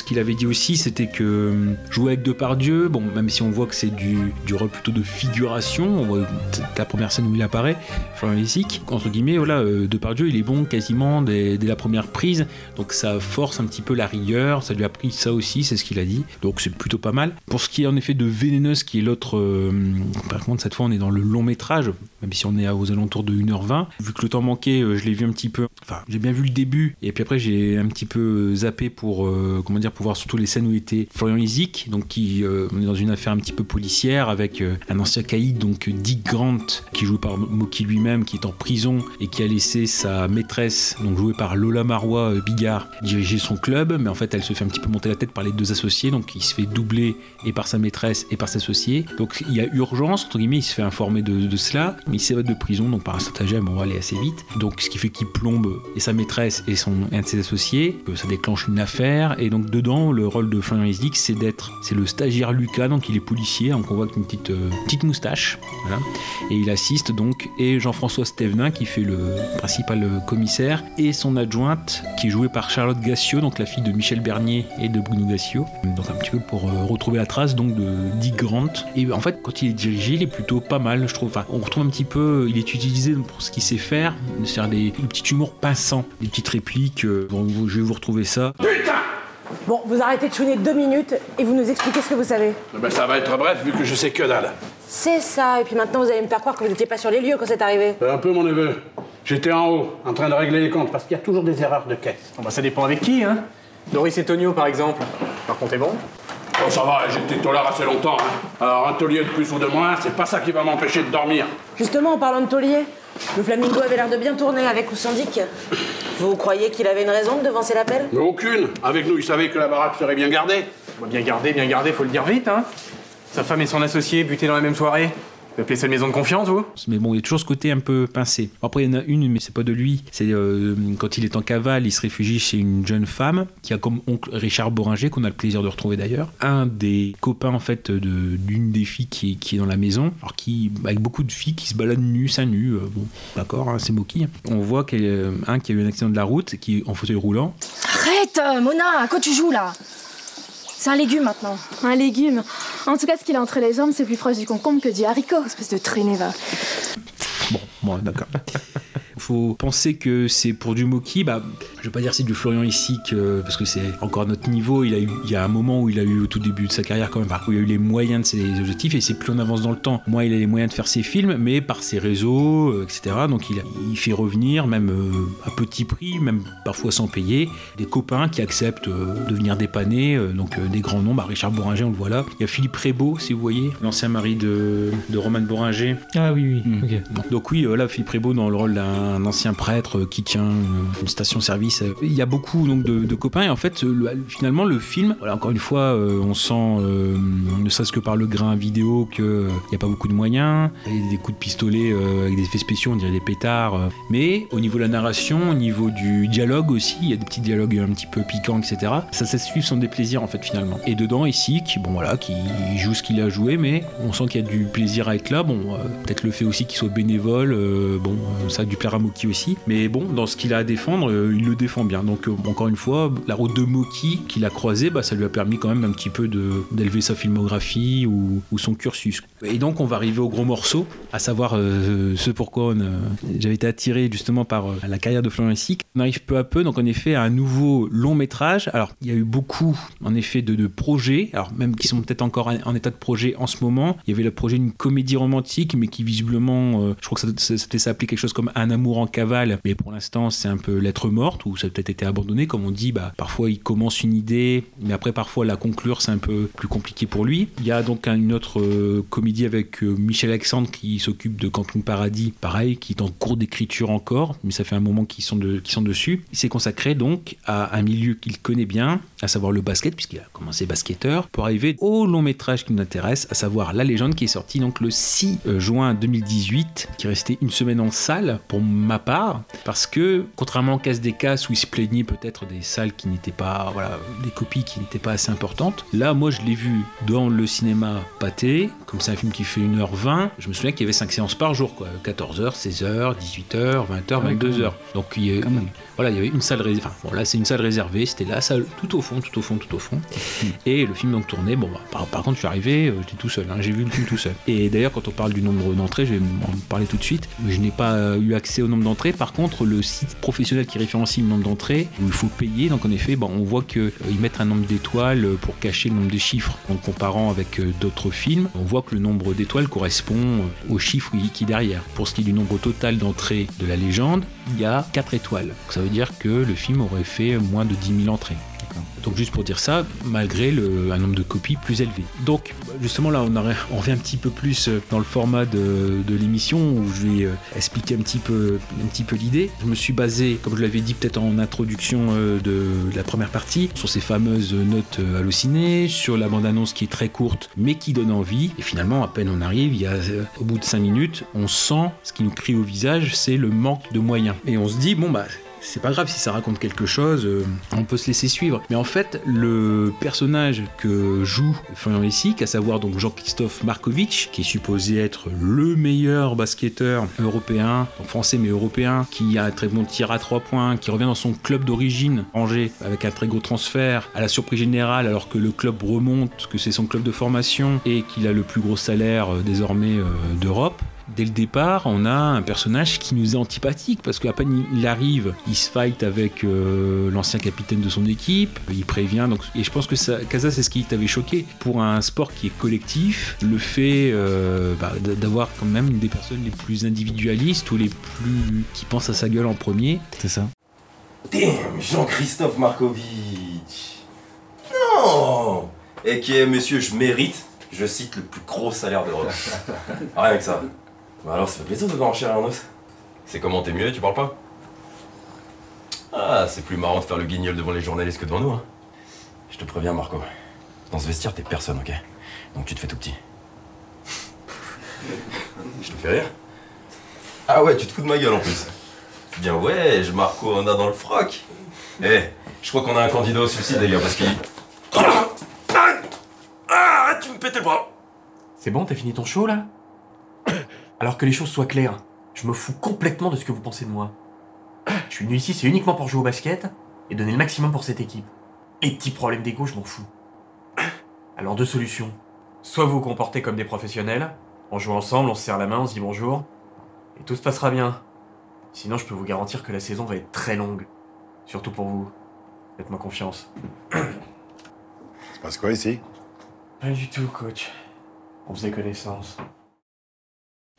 qu'il avait dit aussi, c'était que jouer avec Depardieu, bon, même si on voit que c'est du, rôle plutôt de figuration, on voit la première scène où il apparaît, Florian entre guillemets, voilà, Depardieu, il est bon quasiment dès, la première prise, donc ça force un petit peu la rigueur, ça lui a pris ça aussi, c'est ce qu'il a dit, donc c'est plutôt pas mal. Pour ce qui est en effet de Vénéneuse, qui est l'autre, par contre, cette fois on est dans le long métrage, même si on est aux alentours de 1h20, vu que le temps manquait, euh, je l'ai vu un petit peu, enfin, j'ai bien vu le début, et puis après j'ai un petit peu zappé pour, euh, comment dire, pour voir surtout les scènes où était Florian Isic, donc qui, euh, on est dans une affaire un petit peu policière, avec euh, un ancien caïd, donc Dick Grant, qui joue par Moki lui-même, qui est en prison, et qui a laissé sa maîtresse, donc jouée par Lola Marois euh, Bigard, diriger son club, mais en fait elle se fait un petit peu monter la tête par les deux associés, donc il se fait doubler et par sa maîtresse et par ses associés. Donc il y a urgence, entre guillemets, il se fait informer de, de cela, mais il s'évade de prison, donc par un stratagème, on va aller assez vite. Donc ce qui fait qu'il plombe et sa maîtresse et son, un de ses associés, que ça déclenche une affaire, et donc dedans, le rôle de Florian Isdick, c'est d'être, c'est le stagiaire Lucas, donc il est policier, donc on voit qu'une petite, euh, petite moustache, et il assiste donc, et Jean-François Stevenin qui fait le principal euh, commissaire, et son adjointe qui est jouée par Charlotte Gassio, donc la fille de Michel Bernier et de Bruno Gassio, donc un petit peu pour euh, retrouver la trace donc de Dick Grant. Et en fait, quand il est dirigé, il est plutôt pas mal, je trouve. Enfin, on retrouve un petit peu, il est utilisé pour ce qu'il sait faire, c'est-à-dire des, des petits humours pinçants, des petites répliques. euh, bon, vous- je vais vous retrouver ça. Bon, vous arrêtez de chouiner deux minutes et vous nous expliquez ce que vous savez. Eh Ben, ça va être bref vu que je sais que dalle. C'est ça, et puis maintenant vous allez me faire croire que vous n'étiez pas sur les lieux quand c'est arrivé. Euh, Un peu mon neveu. J'étais en haut, en train de régler les comptes, parce qu'il y a toujours des erreurs de caisse. Bon, bah, ça dépend avec qui, hein. Doris et Tonio, par exemple. Par contre, est bon Oh, ça va, j'étais tolère assez longtemps. hein. Alors, un taulier de plus ou de moins, c'est pas ça qui va m'empêcher de dormir. Justement, en parlant de taulier, le Flamingo avait l'air de bien tourner avec ou sans Dick. Vous croyez qu'il avait une raison de devancer l'appel? Aucune. Avec nous, il savait que la baraque serait bien gardée. Bien gardé, bien gardé, faut le dire vite, hein. Sa femme et son associé butés dans la même soirée. Vous appelez ça une maison de confiance, vous? Mais bon, il y a toujours ce côté un peu pincé. Après, il y en a une, mais c'est pas de lui. C'est euh, quand il est en cavale, il se réfugie chez une jeune femme qui a comme oncle Richard Boringer, qu'on a le plaisir de retrouver d'ailleurs. Un des copains, en fait, de- d'une des filles qui est, qui est dans la maison. Alors, qui, avec beaucoup de filles qui se baladent nues, seins nus. euh, bon, d'accord, hein, c'est moquis. On voit qu'il y a un qui a eu un accident de la route, qui est en fauteuil roulant. Arrête, euh, Mona, à quoi tu joues là? C'est un légume maintenant. Un légume. En tout cas, ce qu'il a entre les jambes, c'est plus proche du concombre que du haricot. Espèce de traîné, va. Bon, bon, d'accord. Faut penser que c'est pour du Moki, bah, je vais pas dire c'est du Florian ici, que, parce que c'est encore à notre niveau. Il, a eu, il y a un moment où il a eu au tout début de sa carrière quand même, où il a eu les moyens de ses objectifs, et c'est plus on avance dans le temps, moins il a les moyens de faire ses films, mais par ses réseaux, euh, etc. Donc il, il fait revenir, même euh, à petit prix, même parfois sans payer, des copains qui acceptent euh, de venir dépanner, euh, donc des grands noms. Bah, Richard Boringer, on le voit là. Il y a Philippe Rébaud, si vous voyez, l'ancien mari de, de Roman Boringer. Ah oui, oui, ok. Donc oui, voilà, Philippe Prébeau dans le rôle d'un un ancien prêtre qui tient euh, une station-service. Il y a beaucoup donc de, copains et en fait, le- finalement, le film, encore une fois, euh, on sent, euh, ne serait-ce que par le grain vidéo, qu'il n'y a pas beaucoup de moyens, des coups de pistolet euh, avec des effets spéciaux, on dirait des pétards. euh. Mais au niveau de la narration, au niveau du dialogue aussi, il y a des petits dialogues un petit peu piquants, etc. Ça, se suit sans déplaisir en fait finalement. Et dedans, ici, qui, bon voilà, qui joue ce qu'il a joué, mais on sent qu'il y a du plaisir à être là. Bon, euh, peut-être le fait aussi qu'il soit bénévole, euh, bon, euh, ça a dû plaire Moki aussi. Mais bon, dans ce qu'il a à défendre, euh, il le défend bien. Donc, euh, encore une fois, la route de Moki qu'il a croisée, bah, ça lui a permis quand même un petit peu d'élever sa filmographie ou, son cursus. Et donc, on va arriver au gros morceau, à savoir euh, ce pourquoi j'avais été attiré justement par la carrière de Florian Essic. On arrive peu à peu, donc en effet, à un nouveau long métrage. Alors, il y a eu beaucoup, en effet, de, projets, alors même qui sont peut-être encore en, état de projet en ce moment. Il y avait le projet d'une comédie romantique, mais qui visiblement, je crois que ça, s'appelait quelque chose comme Un amour en cavale, mais pour l'instant, c'est un peu lettre morte, ou ça a peut-être été abandonné, comme on dit, bah, parfois il commence une idée, mais après parfois la conclure, c'est un peu plus compliqué pour lui. Il y a donc un- une autre euh, comédie avec euh, Michel Alexandre qui s'occupe de Camping Paradis, pareil, qui est en cours d'écriture encore, mais ça fait un moment qu'ils sont dessus. Il s'est consacré donc à un milieu qu'il connaît bien, à savoir le basket, puisqu'il a commencé basketteur, pour arriver au long métrage qui nous intéresse, à savoir La Légende, qui est sorti donc le 6 juin 2018, qui est resté une semaine en salle pour ma part, parce que contrairement au casse des casses où il se plaignait peut-être des salles qui n'étaient pas, voilà, des copies qui n'étaient pas assez importantes, là moi je l'ai vu dans le cinéma pâté, comme c'est un film qui fait 1h20, je me souviens qu'il y avait 5 séances par jour, quoi, 14h, 16h, 18h, 20h, Ouais, quand 22h. même. Donc il y a- voilà, il y avait une salle réservée, enfin bon, là c'est une salle réservée, c'était la salle tout au fond, tout au fond, tout au fond. Et le film donc tournait, bon bah, par, contre je suis arrivé, euh, j'étais tout seul, hein, j'ai vu le film tout seul. Et d'ailleurs quand on parle du nombre d'entrées, je vais en parler tout de suite, je n'ai pas euh, eu accès au nombre d'entrées, par contre le site professionnel qui référencie le nombre d'entrées, où il faut payer, donc en effet bon, on voit qu'ils mettent un nombre d'étoiles euh, pour cacher le nombre de chiffres en comparant avec euh, d'autres films, on voit que le nombre d'étoiles correspond euh, au chiffre qui est derrière. Pour ce qui est du nombre total d'entrées de la légende, il y a 4 étoiles. Donc ça veut dire que le film aurait fait moins de 10 000 entrées. Donc juste pour dire ça, malgré un nombre de copies plus élevé. Donc justement là, on, revient un petit peu plus euh, dans le format de, l'émission où je vais euh, expliquer un petit peu, l'idée. Je me suis basé, comme je l'avais dit peut-être en introduction euh, de, la première partie, sur ces fameuses notes hallucinées, sur la bande-annonce qui est très courte mais qui donne envie. Et finalement, à peine on arrive, il y a, au bout de 5 minutes, on sent ce qui nous crie au visage, c'est le manque de moyens. Et on se dit, bon bah c'est pas grave si ça raconte quelque chose, euh, on peut se laisser suivre. Mais en fait, le personnage que joue Florian Lessic, à savoir donc Jean-Christophe Markovitch, qui est supposé être le meilleur basketteur européen, français mais européen, qui a un très bon tir à trois points, qui revient dans son club d'origine, Angers, avec un très gros transfert, à la surprise générale, alors que le club remonte, que c'est son club de formation et qu'il a le plus gros salaire euh, désormais euh, d'Europe. Dès le départ, on a un personnage qui nous est antipathique parce qu'à peine il arrive, il se fight avec euh, l'ancien capitaine de son équipe, il prévient. Donc, et je pense que ça, Casa, c'est ce qui t'avait choqué. Pour un sport qui est collectif, le fait euh, bah, d'avoir quand même une des personnes les plus individualistes ou les plus qui pensent à sa gueule en premier. C'est ça. Damn, Jean-Christophe Markovitch. Non Et qui est monsieur, je mérite, je cite, le plus gros salaire d'Europe. Rien que ça. Bah alors, ça fait plaisir de voir en chair et en os. C'est comment, t'es mieux, tu parles pas? Ah, c'est plus marrant de faire le guignol devant les journalistes que devant nous, hein. Je te préviens, Marco. Dans ce vestiaire, t'es personne, ok? Donc tu te fais tout petit. Je te fais rire? Ah ouais, tu te fous de ma gueule en plus. Bien ouais, je Marco, on a dans le froc. Eh, je crois qu'on a un candidat au suicide, les gars, parce qu'il... Ah, tu me pétais le bras C'est bon, t'as fini ton show là? Alors que les choses soient claires, je me fous complètement de ce que vous pensez de moi. Je suis venu ici, c'est uniquement pour jouer au basket et donner le maximum pour cette équipe. Et petits problèmes d'égo, je m'en fous. Alors deux solutions. Soit vous vous comportez comme des professionnels, on joue ensemble, on se serre la main, on se dit bonjour, et tout se passera bien. Sinon, je peux vous garantir que la saison va être très longue. Surtout pour vous. Faites-moi confiance. Se passe quoi ici? Pas du tout, coach. On faisait connaissance.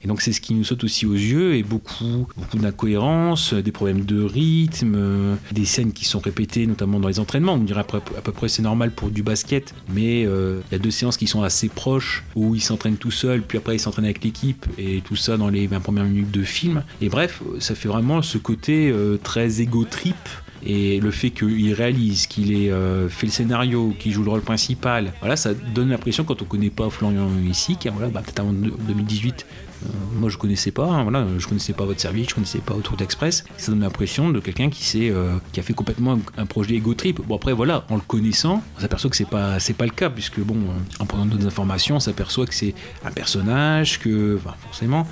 Et donc c'est ce qui nous saute aussi aux yeux et beaucoup, beaucoup d'incohérences, des problèmes de rythme, euh, des scènes qui sont répétées notamment dans les entraînements. On dirait à peu, à peu près c'est normal pour du basket, mais euh, il y a deux séances qui sont assez proches où ils s'entraînent tout seuls, puis après ils s'entraînent avec l'équipe et tout ça dans les 20 premières minutes de film. Et bref, ça fait vraiment ce côté euh, très égo trip et le fait qu'il réalise, qu'il ait euh, fait le scénario, qu'il joue le rôle principal, voilà, ça donne l'impression quand on connaît pas Florian ici, qui voilà, bah, peut-être avant 2018, euh, moi je connaissais pas, hein, voilà, je connaissais pas votre service, je connaissais pas Autour d'Express. Ça donne l'impression de quelqu'un qui euh, qui a fait complètement un, projet ego trip. Bon après voilà, en le connaissant, on s'aperçoit que c'est pas, pas le cas puisque bon, en prenant d'autres informations, on s'aperçoit que c'est un personnage, que forcément,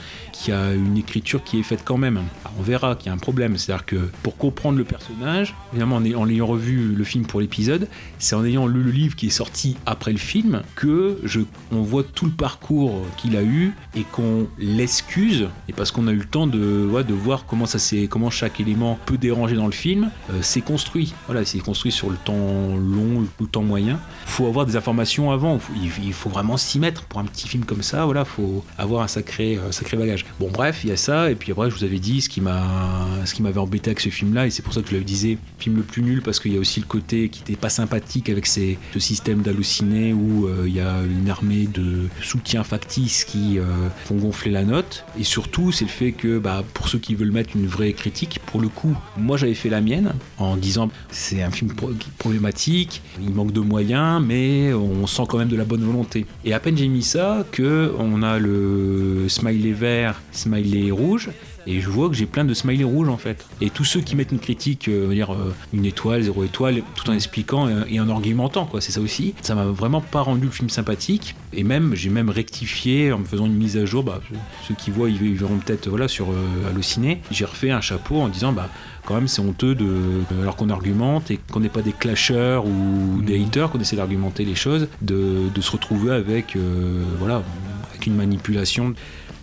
qui a une écriture qui est faite quand même. Alors, on verra qu'il y a un problème, c'est-à-dire que pour comprendre le personnage, évidemment en, l'ayant revu le film pour l'épisode, c'est en ayant lu le livre qui est sorti après le film que je, on voit tout le parcours qu'il a eu et qu'on l'excuse et parce qu'on a eu le temps de, ouais, de voir comment ça s'est, comment chaque élément peut déranger dans le film, euh, c'est construit. Voilà, c'est construit sur le temps long, le temps moyen. Faut avoir des informations avant. Il, il faut vraiment s'y mettre pour un petit film comme ça. Voilà, faut avoir un sacré, euh, sacré bagage. Bon, bref, il y a ça. Et puis après, je vous avais dit ce qui m'avait embêté avec ce film-là, et c'est pour ça que je le disais, film le plus nul parce qu'il y a aussi le côté qui n'était pas sympathique avec ce système d'halluciné où euh, il y a une armée de soutiens factices qui euh, font gonfler la note. Et surtout, c'est le fait que bah, pour ceux qui veulent mettre une vraie critique, pour le coup, moi j'avais fait la mienne en disant c'est un film pro- problématique, il manque de moyens, mais on sent quand même de la bonne volonté. Et à peine j'ai mis ça que on a le smiley vert, smiley rouge. Et je vois que j'ai plein de smileys rouges en fait. Et tous ceux qui mettent une critique, euh, dire euh, une étoile, zéro étoile, tout en expliquant euh, et en argumentant, quoi, c'est ça aussi. Ça m'a vraiment pas rendu le film sympathique. Et même, j'ai même rectifié en me faisant une mise à jour. Bah, ceux qui voient, ils ils verront peut-être voilà, sur euh, Allociné. J'ai refait un chapeau en disant, bah, quand même, c'est honteux de, alors qu'on argumente et qu'on n'est pas des clasheurs ou des haters, qu'on essaie d'argumenter les choses, de, de se retrouver avec, euh, voilà, avec une manipulation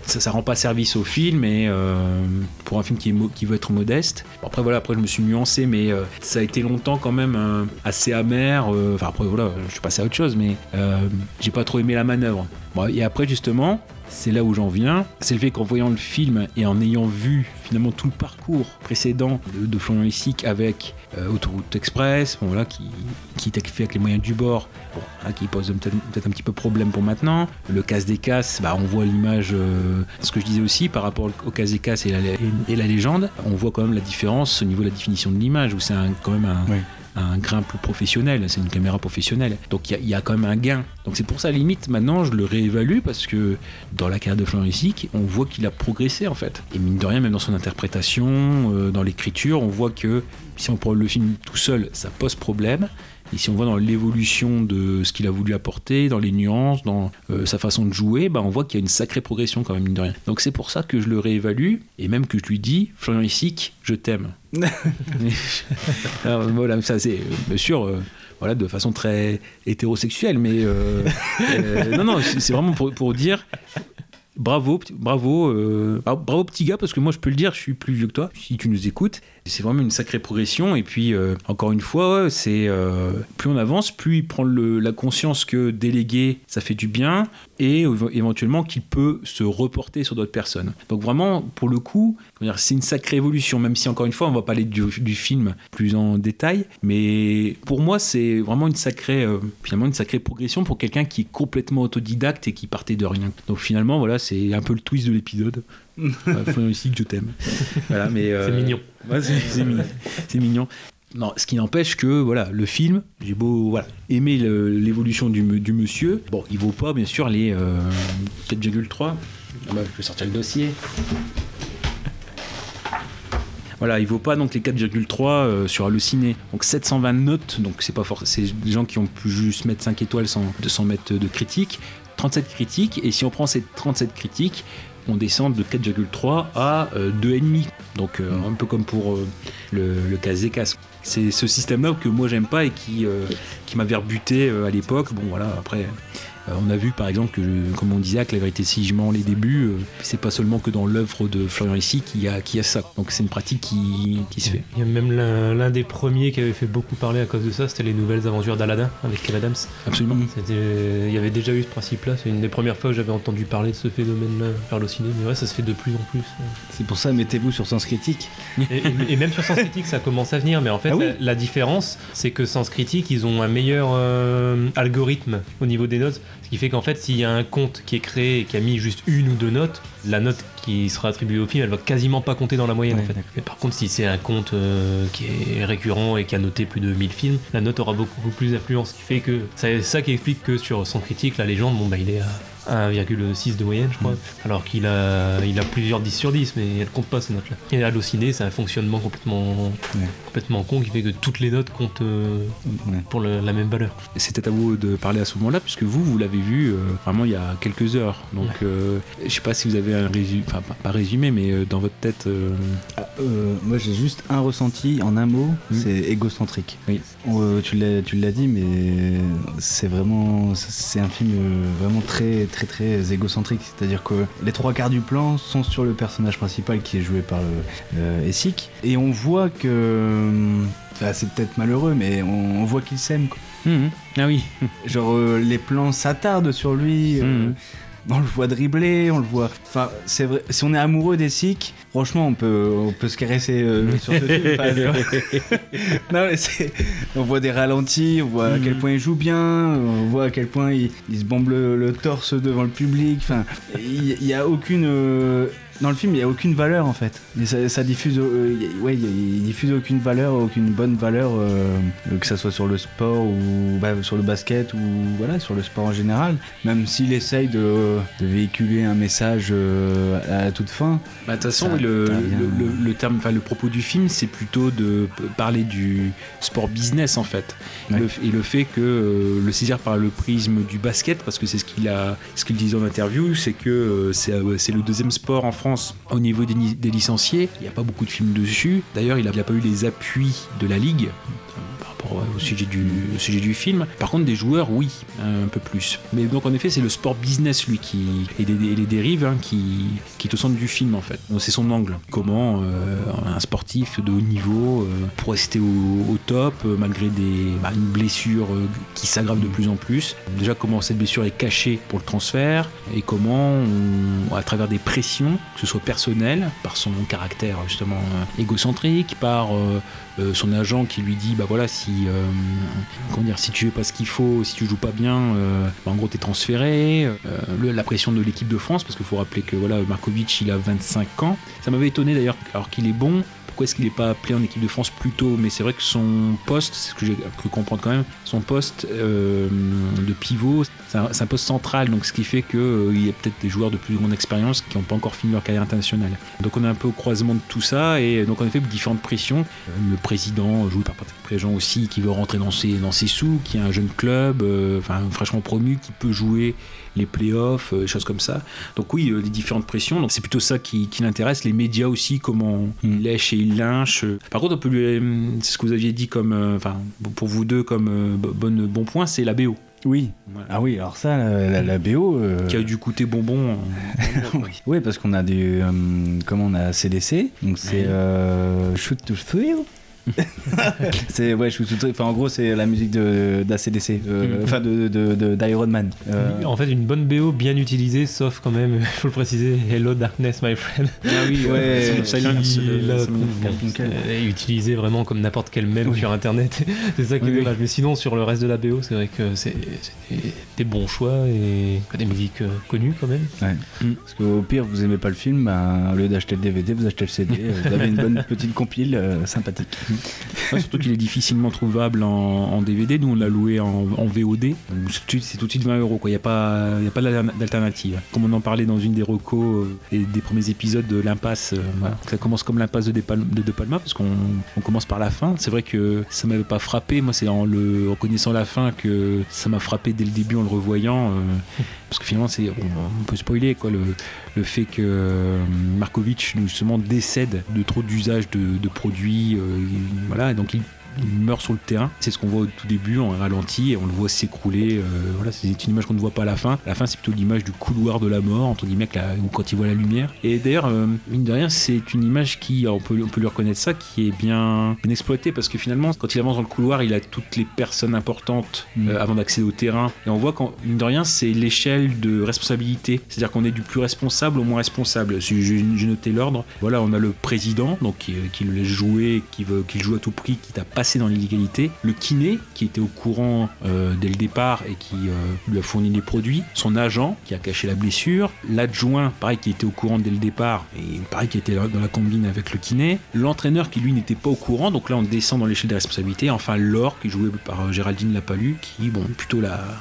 ça, ça rend pas service au film et euh, pour un film qui, veut être modeste. Après voilà, après je me suis nuancé, mais euh, ça a été longtemps quand même euh, assez amer. Enfin après voilà, je suis passé à autre chose, mais j'ai pas trop aimé la manœuvre. Et après justement, c'est là où j'en viens, c'est le fait qu'en voyant le film et en ayant vu finalement tout le parcours précédent de, de Florian Lessic avec euh, Autoroute Express, bon, voilà, qui, qui était fait avec les moyens du bord, bon, là, qui pose peut-être un petit peu problème pour maintenant. Le casse des casses, bah, on voit l'image, euh, ce que je disais aussi par rapport au casse des casses et la, et la légende, on voit quand même la différence au niveau de la définition de l'image, où c'est quand même un, un grain plus professionnel, c'est une caméra professionnelle. Donc il y a- quand même un gain. Donc c'est pour ça, limite, maintenant, je le réévalue parce que dans la carrière de Florian Lessic, on voit qu'il a progressé en fait. Et mine de rien, même dans son interprétation, euh, dans l'écriture, on voit que si on prend le film tout seul, ça pose problème. Et si on voit dans l'évolution de ce qu'il a voulu apporter, dans les nuances, dans euh, sa façon de jouer, bah, on voit qu'il y a une sacrée progression quand même, mine de rien. Donc c'est pour ça que je le réévalue, et même que je lui dis, Florian Lessic, je t'aime. Alors, voilà, ça c'est euh, bien sûr, euh, voilà, de façon très hétérosexuelle, mais euh, euh, non, non, c'est vraiment pour, pour dire bravo, euh, bravo, bravo, petit gars, parce que moi je peux le dire, je suis plus vieux que toi, si tu nous écoutes. C'est vraiment une sacrée progression, et puis euh, encore une fois, c'est euh, plus on avance, plus il prend la conscience que déléguer, ça fait du bien, et éve- éventuellement qu'il peut se reporter sur d'autres personnes. Donc vraiment, pour le coup, c'est une sacrée évolution, même si encore une fois, on va parler du, du film plus en détail, mais pour moi, c'est vraiment une sacrée, euh, finalement, une sacrée progression pour quelqu'un qui est complètement autodidacte et qui partait de rien. Donc finalement, voilà, c'est un peu le twist de l'épisode. Florian Lessic, je t'aime. Voilà, mais euh, C'est mignon. ouais, c'est mignon. Non, ce qui n'empêche que voilà, le film, j'ai beau voilà, aimer l'évolution du, monsieur. Bon, il vaut pas bien sûr les euh, 4,3. Ah bah, je vais sortir le dossier. Voilà, il vaut pas donc les 4,3 euh, sur Allociné. Donc 720 notes, donc c'est pas forcément. C'est des gens qui ont pu juste mettre 5 étoiles sans 200 mettre de critiques. 37 critiques, et si on prend ces 37 critiques, on descend de 4,3 à euh, 2,5. Donc euh, un peu comme pour euh, le, le cas casques. C'est ce système-là que moi j'aime pas et qui, euh, qui m'avait rebuté euh, à l'époque. Bon voilà, après, Euh, on a vu par exemple que, comme on disait, que la vérité si je mens les débuts, euh, c'est pas seulement que dans l'œuvre de Florian ici qu'il y a, qu'il y a ça. Donc c'est une pratique qui, qui se fait. Il y a même l'un l'un des premiers qui avait fait beaucoup parler à cause de ça, c'était les nouvelles aventures d'Aladin avec Kev Adams. Absolument. C'était- Il y avait déjà eu ce principe-là, c'est une des premières fois que j'avais entendu parler de ce phénomène-là vers le ciné, mais ouais, ça se fait de plus en plus. C'est pour ça, mettez-vous sur Sens Critique. Et, même sur Sens Critique, ça commence à venir, mais en fait, Ah oui. la, la différence, c'est que Sens Critique, ils ont un meilleur euh, algorithme au niveau des notes, ce qui fait qu'en fait, s'il y a un compte qui est créé et qui a mis juste une ou deux notes, la note qui sera attribuée au film, elle va quasiment pas compter dans la moyenne en fait. Mais par contre, si c'est un compte euh, qui est récurrent et qui a noté plus de 1000 films, la note aura beaucoup plus d'influence, ce qui fait que c'est ça qui explique que sur Sens Critique, la légende, bon bah il est à 1,6 de moyenne, je crois, alors qu'il a, il a plusieurs 10 sur 10, mais elle compte pas ces notes-là. Et Allociné, c'est un fonctionnement complètement, complètement con qui fait que toutes les notes comptent euh, pour le- la même valeur. C'était à vous de parler à ce moment-là, puisque vous, vous l'avez vu euh, vraiment il y a quelques heures. Donc, euh, je sais pas si vous avez un résumé, enfin pas, pas résumé, mais euh, dans votre tête. euh, Euh, moi j'ai juste un ressenti en un mot, c'est égocentrique. Oui. Tu l'as tu l'as dit, mais c'est vraiment c'est un film vraiment très très très égocentrique. C'est-à-dire que les trois quarts du plan sont sur le personnage principal qui est joué par le, Essig, et on voit que enfin, c'est peut-être malheureux, mais on, on voit qu'il s'aime. quoi. Ah oui. Genre euh, les plans s'attardent sur lui. euh, On le voit dribbler, on le voit. Enfin, c'est vrai. Si on est amoureux des Sikhs, franchement, on peut, on peut se caresser euh, sur ce film. Enfin, non, mais c'est. On voit des ralentis, on voit à quel point il joue bien, on voit à quel point il, il se bombe le, le torse devant le public. Enfin, il il y a aucune. euh, dans le film, il n'y a aucune valeur en fait. Et ça, ça diffuse, euh, ouais, il diffuse aucune valeur, aucune bonne valeur, euh, que ça soit sur le sport ou bah, sur le basket ou voilà sur le sport en général. Même s'il essaye de, de véhiculer un message euh, à toute fin. Bah, de toute façon, ça- le, t'as le, rien. le- le terme, enfin, le propos du film, c'est plutôt de parler du sport business en fait, et le fait que le saisir par le prisme du basket, parce que c'est ce qu'il a, ce qu'il disait en interview, c'est que c'est le deuxième sport en France au niveau des, des licenciés. Il n'y a pas beaucoup de films dessus. D'ailleurs, il n'a pas eu les appuis de la ligue rapport au sujet du, sujet du film. Par contre, des joueurs, oui, un peu plus. Mais donc, en effet, c'est le sport business, lui, qui, et, les dérives, hein, qui, qui est au centre du film, en fait. C'est son angle. Comment euh, un sportif de haut niveau euh, pour rester au, top, euh, malgré des, bah, une blessure euh, qui s'aggrave de plus en plus. Déjà, comment cette blessure est cachée pour le transfert, et comment, à travers des pressions, que ce soit personnelles, par son caractère justement euh, égocentrique, par euh, son agent qui lui dit bah voilà si euh, si tu fais pas ce qu'il faut si tu joues pas bien euh, bah, en gros t'es transféré. La pression de l'équipe de France parce qu'il faut rappeler que voilà Markovic il a 25 ans ça m'avait étonné d'ailleurs alors qu'il est bon pourquoi est-ce qu'il n'est pas appelé en équipe de France plus tôt? Mais c'est vrai que son poste, c'est ce que j'ai cru comprendre quand même, son poste euh, de pivot, c'est un, poste central, donc ce qui fait qu'il y a peut-être des joueurs de plus grande expérience qui n'ont pas encore fini leur carrière internationale. Donc on est un peu au croisement de tout ça, et donc en effet différentes pressions. Euh, Le président, joué par Patrick Préjean aussi, qui veut rentrer dans ses, dans ses sous, qui a un jeune club, euh, enfin fraîchement promu, qui peut jouer les playoffs, euh, des choses comme ça. Donc oui, euh, les différentes pressions. Donc c'est plutôt ça qui, qui l'intéresse. Médias aussi, comment ils lèchent et ils lynchent. Par contre, on peut lui, euh, c'est ce que vous aviez dit comme, euh, enfin pour vous deux comme euh, bo- bonne bon point, c'est la BO. Oui. Ah oui, alors ça, la, la- la BO. euh, Qui a dû coûter bonbon. oui. Oui, parce qu'on a du. euh, comment on a CDC Donc c'est euh, Shoot to Thrill. c'est ouais. Enfin, en gros, c'est la musique de d'ACDC. euh, Mhm. Enfin, de, d'Iron Man. Euh, En fait, une bonne BO bien utilisée, sauf quand même, il faut le préciser, Hello Darkness, my friend. Ah oui, ouais, Garfunkel. est utilisé vraiment comme n'importe quel mème sur internet. c'est ça qui est Oui, oui. dommage. Mais sinon, sur le reste de la BO, c'est vrai que c'est c'est des, des bons choix et des musiques euh, connues quand même. Ouais. Parce qu'au pire, vous aimez pas le film, bah, au lieu d'acheter le DVD, vous achetez le CD. euh, vous avez une bonne petite compile euh, sympathique. Ouais, surtout qu'il est difficilement trouvable en, en DVD. Nous, on l'a loué en, en VOD. C'est tout, de suite- c'est tout de suite 20 euros. Il n'y a pas, il y a pas d'alterna- d'alternative. Comme on en parlait dans une des recos euh, et des premiers épisodes de l'impasse. euh, voilà. Ça commence comme l'impasse de, De Pal- de De Palma, parce qu'on on commence par la fin. C'est vrai que ça m'avait pas frappé. Moi, c'est en, le, en connaissant la fin que ça m'a frappé dès le début en le revoyant. parce que finalement, c'est, on, peut spoiler quoi, le, fait que euh, Markovic justement décède de trop d'usage de, de produits. euh, il- voilà, et donc il meurt sur le terrain. C'est ce qu'on voit au tout début en ralenti et on le voit s'écrouler. euh, voilà, c'est une image qu'on ne voit pas à la fin. À la fin, c'est plutôt l'image du couloir de la mort, entre guillemets, ou quand il voit la lumière. Et d'ailleurs, euh, mine de rien, c'est une image qui, on peut, on peut lui reconnaître ça, qui est bien, bien exploitée parce que finalement, quand il avance dans le couloir, il a toutes les personnes importantes euh, avant d'accéder au terrain. Et on voit qu'en mine de rien, c'est l'échelle de responsabilité. C'est-à-dire qu'on est du plus responsable au moins responsable. J'ai noté l'ordre. Voilà, on a le président, donc qui, qui le laisse jouer, qui veut qu'il joue à tout prix, qui t'a dans l'illégalité. Le kiné, qui était au courant euh, dès le départ et qui euh, lui a fourni les produits. Son agent, qui a caché la blessure. L'adjoint, pareil, qui était au courant dès le départ et pareil, qui était dans la combine avec le kiné. L'entraîneur, qui lui n'était pas au courant. Donc là, on descend dans l'échelle des responsabilités. Enfin, Laure, qui joué par euh, Géraldine Lapalu, qui, bon, plutôt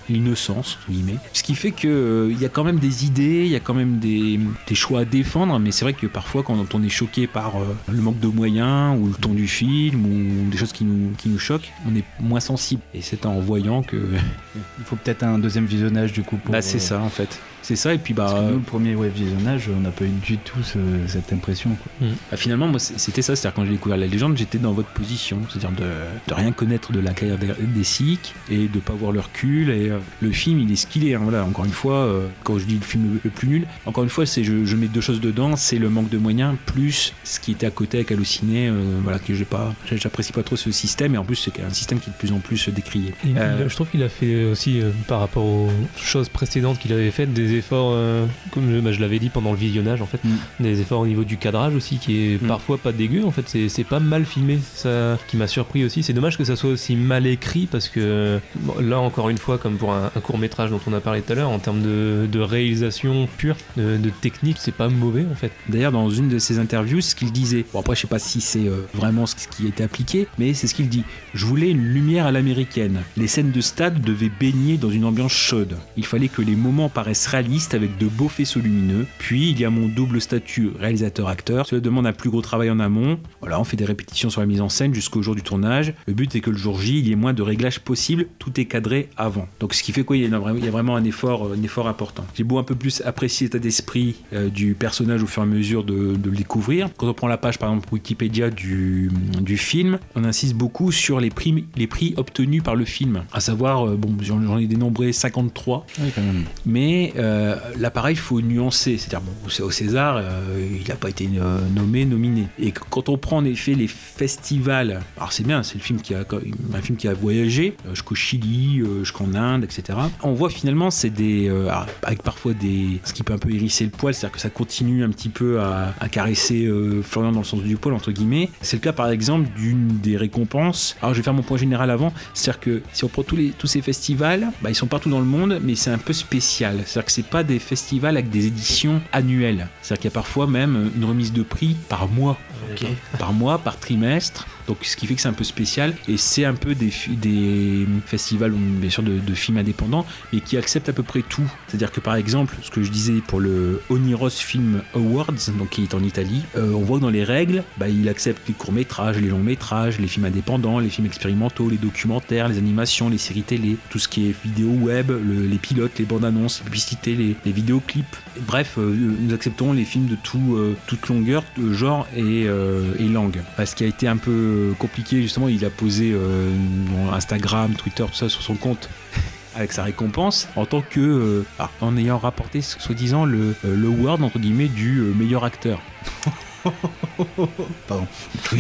l'innocence, guillemets. Ce qui fait que il y a quand même des idées, il y a quand même des, choix à défendre, mais c'est vrai que parfois, quand on est choqué par le manque de moyens ou le ton du film ou des choses qui nous, qui nous choquent, on est moins sensible. Et c'est en voyant que. Il faut peut-être un deuxième visionnage du coup pour. Bah, c'est euh, ça en fait. C'est ça, et puis bah. Parce que nous, le premier web visionnage, on n'a pas eu du tout ce- cette impression. Quoi. Bah, finalement, moi, c'était ça. C'est-à-dire, quand j'ai découvert la légende, j'étais dans votre position. C'est-à-dire de, de rien connaître de la carrière des, des Sikhs et de pas avoir le recul. Et euh, le film, il est ce qu'il est. hein. Voilà, encore une fois, euh, quand je dis le film le, plus nul, encore une fois, c'est je, je mets deux choses dedans c'est le manque de moyens, plus ce qui était à côté avec Allociné. euh, voilà, que j'ai pas, j'apprécie pas trop ce système. Et en plus, c'est un système qui est de plus en plus décrié. Euh, je trouve qu'il a fait aussi, euh, par rapport aux choses précédentes qu'il avait faites, des efforts, euh, comme je, bah, je l'avais dit pendant le visionnage, en fait, des efforts au niveau du cadrage aussi, qui est parfois pas dégueu. En fait, c'est pas mal filmé. Ça, qui m'a surpris aussi. C'est dommage que ça soit aussi mal écrit parce que bon, là, encore une fois, comme pour un, court métrage dont on a parlé tout à l'heure, en termes de, de réalisation pure, de, de technique, c'est pas mauvais en fait. D'ailleurs, dans une de ses interviews, c'est ce qu'il disait. Bon, après, je sais pas si c'est euh, vraiment ce qui a été appliqué, mais c'est ce qu'il dit. Je voulais une lumière à l'américaine. Les scènes de stade devaient baigner dans une ambiance chaude. Il fallait que les moments paraissent réalistes avec de beaux faisceaux lumineux. Puis, il y a mon double statut réalisateur-acteur. Cela demande un plus gros travail en amont. Voilà, on fait des répétitions sur la mise en scène jusqu'au jour du tournage. Le but est que le jour J, il y ait moins de réglages possible. Tout est cadré avant. Donc, ce qui fait quoi il y a, vraiment- un effort, un effort important. J'ai beau un peu plus apprécier l'état d'esprit euh, du personnage au fur et à mesure de, de le découvrir. Quand on prend la page, par exemple, Wikipédia du, du film, on insiste beaucoup sur les prix, les prix obtenus par le film. À savoir, euh, bon, j'en ai dénombré 53. Mais euh, là, pareil, il faut nuancer. C'est-à-dire, bon, au- César, euh, il n'a pas été euh, nommé, nominé. Et quand on prend en effet les festivals, alors c'est bien, c'est le film qui a, un film qui a voyagé euh, jusqu'au Chili, euh, jusqu'en Inde, etc. On voit finalement, c'est des. euh, alors, avec parfois des. Ce qui peut un peu hérisser le poil, c'est-à-dire que ça continue un petit peu à, caresser euh, Florian dans le sens du poil, entre guillemets. C'est le cas, par exemple, d'une des récompenses. Alors, je vais faire mon point général avant. C'est-à-dire que si on prend tous ces festivals, bah, ils sont partout dans le monde, mais c'est un peu spécial. C'est-à-dire que c'est pas des festivals avec des éditions annuelles. C'est-à-dire qu'il y a parfois même une remise de prix par mois. Par mois, par trimestre. Donc, ce qui fait que c'est un peu spécial. Et c'est un peu des, des festivals, bien sûr, de, de films indépendants, mais qui acceptent à peu près tout. C'est-à-dire que, par exemple, ce que je disais pour le Oniros Film Awards, donc qui est en Italie, euh, on voit que dans les règles, bah, il accepte les courts-métrages, les longs-métrages, les films indépendants, les films expérimentaux, les documentaires, les animations, les séries télé, tout ce qui est vidéo web, le- les pilotes, les bandes annonces, les publicités, les, les vidéoclips. Bref, euh, nous acceptons les films de tout, euh, toute longueur, de genre et, euh, et langue. Ce qui a été un peu compliqué, justement, il a posé euh, Instagram, Twitter, tout ça sur son compte avec sa récompense en tant que euh, ah, en ayant rapporté soi-disant le euh, le award entre guillemets du euh, meilleur acteur. Pardon.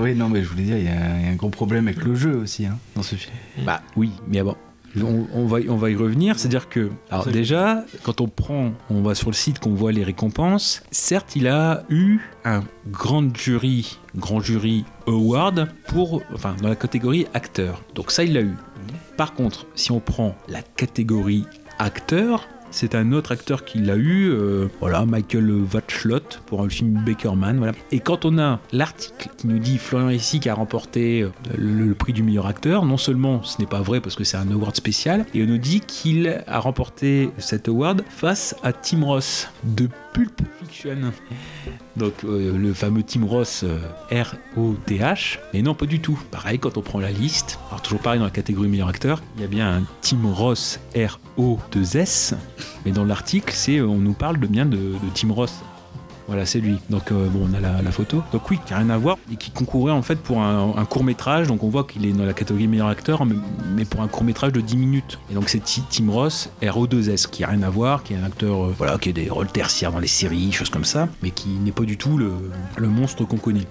Oui, non, mais je voulais dire, il y, a il y a un gros problème avec le jeu aussi hein, dans ce film. Bah oui, mais bon. On, on va, on va y revenir, c'est-à-dire que, alors déjà, quand on prend, on va sur le site, qu'on voit les récompenses, certes, il a eu un grand jury, grand jury award pour, enfin, dans la catégorie acteur. Donc ça, il l'a eu. Par contre, si on prend la catégorie acteur, c'est un autre acteur qui l'a eu, euh, voilà, Michael Watchlot pour le film Bakerman, voilà. Et quand on a l'article qui nous dit Florian Hessy qui a remporté euh, le, prix du meilleur acteur, non seulement ce n'est pas vrai parce que c'est un award spécial, et on nous dit qu'il a remporté cet award face à Tim Ross Pulp Fiction. Donc euh, le fameux Tim Ross euh, R-O-T-H. Et non, pas du tout. Pareil, quand on prend la liste, alors toujours pareil dans la catégorie meilleur acteur, il y a bien un Tim Ross R-O-2-S. Mais dans l'article, c'est on nous parle de bien de, de Tim Ross. Voilà, c'est lui. Donc euh, bon, on a la, photo. Donc oui, qui a rien à voir et qui concourait en fait pour un, court métrage. Donc on voit qu'il est dans la catégorie meilleur acteur, mais, pour un court métrage de 10 minutes. Et donc c'est Ti- Tim Ross, RO2S, qui a rien à voir, qui est un acteur, euh, voilà, qui a des rôles tertiaires dans les séries, choses comme ça, mais qui n'est pas du tout le, monstre qu'on connaît.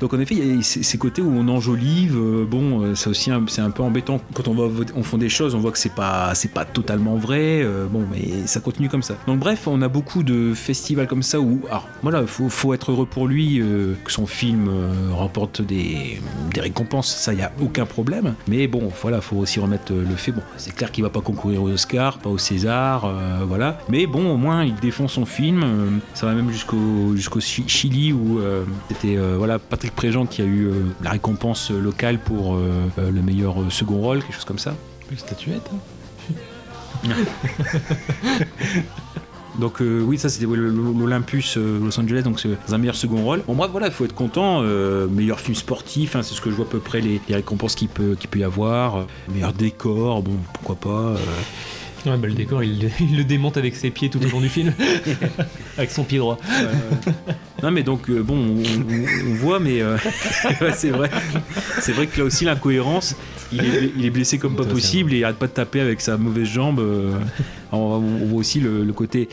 Donc en effet, il y a ces, côtés où on enjolive. euh, bon, c'est aussi un, c'est un peu embêtant quand on va on fond des choses, on voit que c'est pas pas totalement vrai. bon, mais ça continue comme ça. Donc bref, on a beaucoup de festivals comme ça où, alors voilà, faut, faut être heureux pour lui euh, que son film euh, remporte des, des récompenses. Ça, il y a aucun problème. Mais bon, voilà, faut aussi remettre euh, le fait. Bon, c'est clair qu'il va pas concourir aux Oscars, pas au César, euh, voilà. Mais bon, au moins, il défend son film. ça va même jusqu'au jusqu'au Chi- Chili où c'était voilà Patrick Préjean qui a eu la récompense locale pour le meilleur second rôle, quelque chose comme ça. Une statuette. Donc euh, oui, ça c'était l'Olympus euh, Los Angeles, donc c'est un meilleur second rôle. Bon, moi voilà, il faut être content. euh, meilleur film sportif, hein, c'est ce que je vois à peu près les, les récompenses qu'il peut, y avoir. Meilleur décor, bon, pourquoi pas. Ouais, bah, le décor, il, il le démonte avec ses pieds tout au long du film. avec son pied droit. Non mais donc euh, bon, on, voit, mais euh, c'est vrai, c'est vrai que là aussi l'incohérence, il est, il est blessé comme pas possible et il arrête pas de taper avec sa mauvaise jambe. euh. On, on voit aussi le, le côté,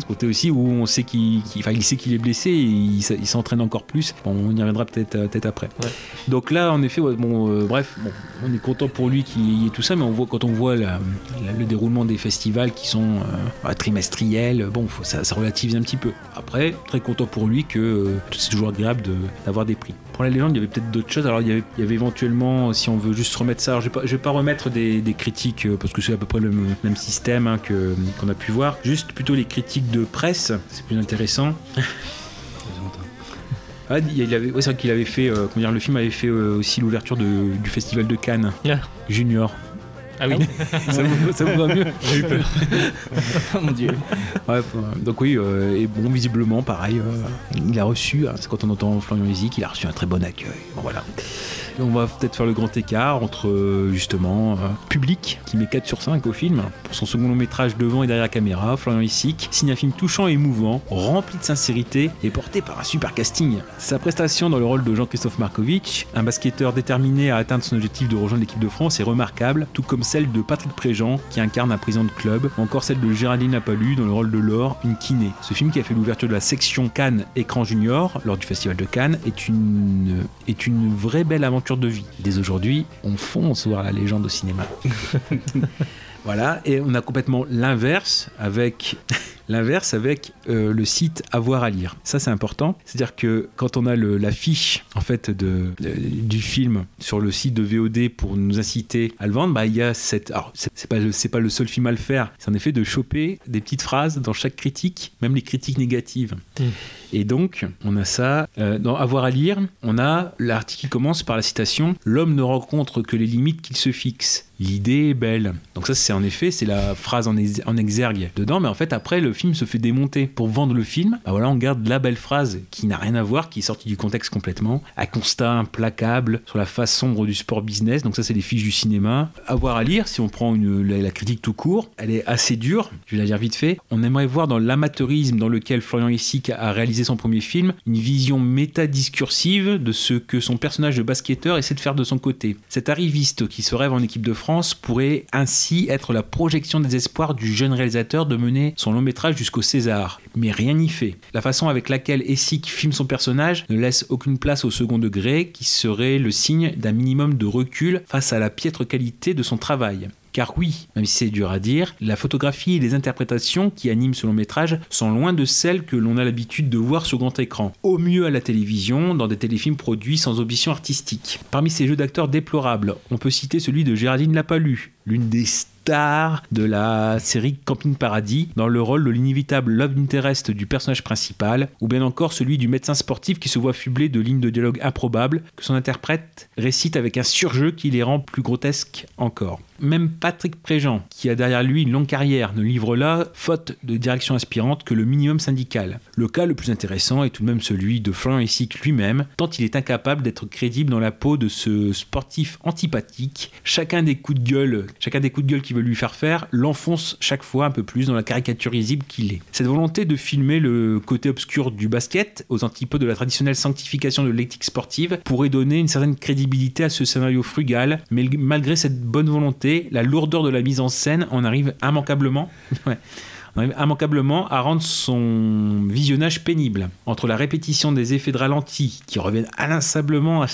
ce côté aussi où on sait qu'il, il sait qu'il est blessé, et il, s'entraîne encore plus. Bon, on y reviendra peut-être, euh, peut-être après. Donc là, en effet, ouais, bon, euh, bref, bon, on est content pour lui qu'il y ait tout ça, mais on voit quand on voit la- la- le déroulement des festivals qui sont euh, bah, trimestriels, bon, faut, ça, ça relativise un petit peu. Après, très content pour lui que euh, c'est toujours agréable de- d'avoir des prix. Pour la légende, il y avait peut-être d'autres choses. Alors, il y avait, il y avait éventuellement, si on veut juste remettre ça, alors, je vais pas, je vais pas remettre des, des critiques euh, parce que c'est à peu près le même, système hein, que qu'on a pu voir. Juste plutôt les critiques de presse, c'est plus intéressant. Ah, il avait, ouais, c'est vrai qu'il avait fait, euh, comment dire, le film avait fait euh, aussi l'ouverture de- du festival de Cannes Junior. Ah oui. ça, vous, ça vous va mieux J'ai eu peur. oh mon dieu. Ouais, euh, donc oui, euh, et bon, visiblement, pareil, euh, il a reçu, hein, c'est quand on entend Florian Music, il a reçu un très bon accueil. Bon, voilà. On va peut-être faire le grand écart entre euh, justement euh, public qui met 4 sur 5 au film pour son second long métrage devant et derrière caméra. Florian Issik signe un film touchant et émouvant, rempli de sincérité et porté par un super casting. Sa prestation dans le rôle de Jean-Christophe Markovitch, un basketteur déterminé à atteindre son objectif de rejoindre l'équipe de France, est remarquable, tout comme celle de Patrick Préjean qui incarne un président de club, ou encore celle de Géraldine Lapalu dans le rôle de Laure, une kiné. Ce film qui a fait l'ouverture de la section Cannes Écran Junior lors du Festival de Cannes est une, est une vraie belle aventure de vie. Dès aujourd'hui, on fonce voir la légende au cinéma. Voilà, et on a complètement l'inverse avec l'inverse avec euh, le site avoir à lire. Ça c'est important, c'est-à-dire que quand on a le- l'affiche en fait de, de- du film sur le site de VOD pour nous inciter à le vendre, bah il y a cette alors c'est pas c'est pas le seul film à le faire, c'est en effet de choper des petites phrases dans chaque critique, même les critiques négatives. Et donc, on a ça. Euh, dans Avoir à lire, on a l'article qui commence par la citation L'homme ne rencontre que les limites qu'il se fixe. L'idée est belle. Donc, ça, c'est en effet, c'est la phrase en exergue dedans. Mais en fait, après, le film se fait démonter. Pour vendre le film, bah voilà, on garde la belle phrase qui n'a rien à voir, qui est sortie du contexte complètement. Un constat implacable sur la face sombre du sport business. Donc, ça, c'est les fiches du cinéma. Avoir à lire, si on prend la, critique tout court, elle est assez dure. Je vais la lire vite fait. On aimerait voir dans l'amateurisme dans lequel Florian Issik a réalisé son premier film une vision métadiscursive de ce que son personnage de basketteur essaie de faire de son côté. Cet arriviste qui se rêve en équipe de France pourrait ainsi être la projection des espoirs du jeune réalisateur de mener son long métrage jusqu'au César. Mais rien n'y fait. La façon avec laquelle Essick filme son personnage ne laisse aucune place au second degré qui serait le signe d'un minimum de recul face à la piètre qualité de son travail. Car oui, même si c'est dur à dire, la photographie et les interprétations qui animent ce long métrage sont loin de celles que l'on a l'habitude de voir sur grand écran. Au mieux à la télévision, dans des téléfilms produits sans ambition artistique. Parmi ces jeux d'acteurs déplorables, on peut citer celui de Géraldine Lapalu, l'une des de la série Camping Paradis, dans le rôle de l'inévitable love interest du personnage principal, ou bien encore celui du médecin sportif qui se voit fublé de lignes de dialogue improbables que son interprète récite avec un surjeu qui les rend plus grotesques encore. Même Patrick Préjean, qui a derrière lui une longue carrière, ne livre là, faute de direction inspirante, que le minimum syndical. Le cas le plus intéressant est tout de même celui de Florian Essick lui-même, tant il est incapable d'être crédible dans la peau de ce sportif antipathique. Chacun des coups de gueule, chacun des coups de gueule qu'il veulent lui faire faire l'enfonce chaque fois un peu plus dans la caricature risible qu'il est. Cette volonté de filmer le côté obscur du basket, aux antipodes de la traditionnelle sanctification de l'éthique sportive, pourrait donner une certaine crédibilité à ce scénario frugal, mais malgré cette bonne volonté, la lourdeur de la mise en scène en arrive immanquablement. On immanquablement à rendre son visionnage pénible. Entre la répétition des effets de ralenti qui reviennent inlassablement à,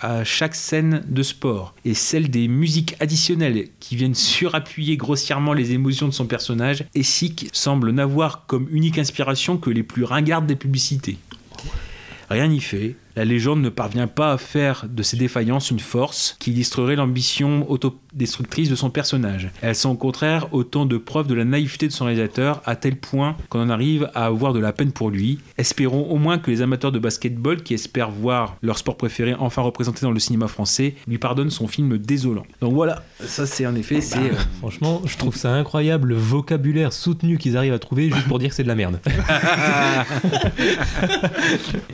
à chaque scène de sport et celle des musiques additionnelles qui viennent surappuyer grossièrement les émotions de son personnage, Essig semble n'avoir comme unique inspiration que les plus ringardes des publicités. Rien n'y fait, la légende ne parvient pas à faire de ses défaillances une force qui illustrerait l'ambition autodestructrice de son personnage. Elles sont au contraire autant de preuves de la naïveté de son réalisateur, à tel point qu'on en arrive à avoir de la peine pour lui. Espérons au moins que les amateurs de basketball qui espèrent voir leur sport préféré enfin représenté dans le cinéma français lui pardonnent son film désolant. Donc voilà, ça c'est en effet, c'est... euh, Franchement, je trouve ça incroyable le vocabulaire soutenu qu'ils arrivent à trouver juste pour dire que c'est de la merde.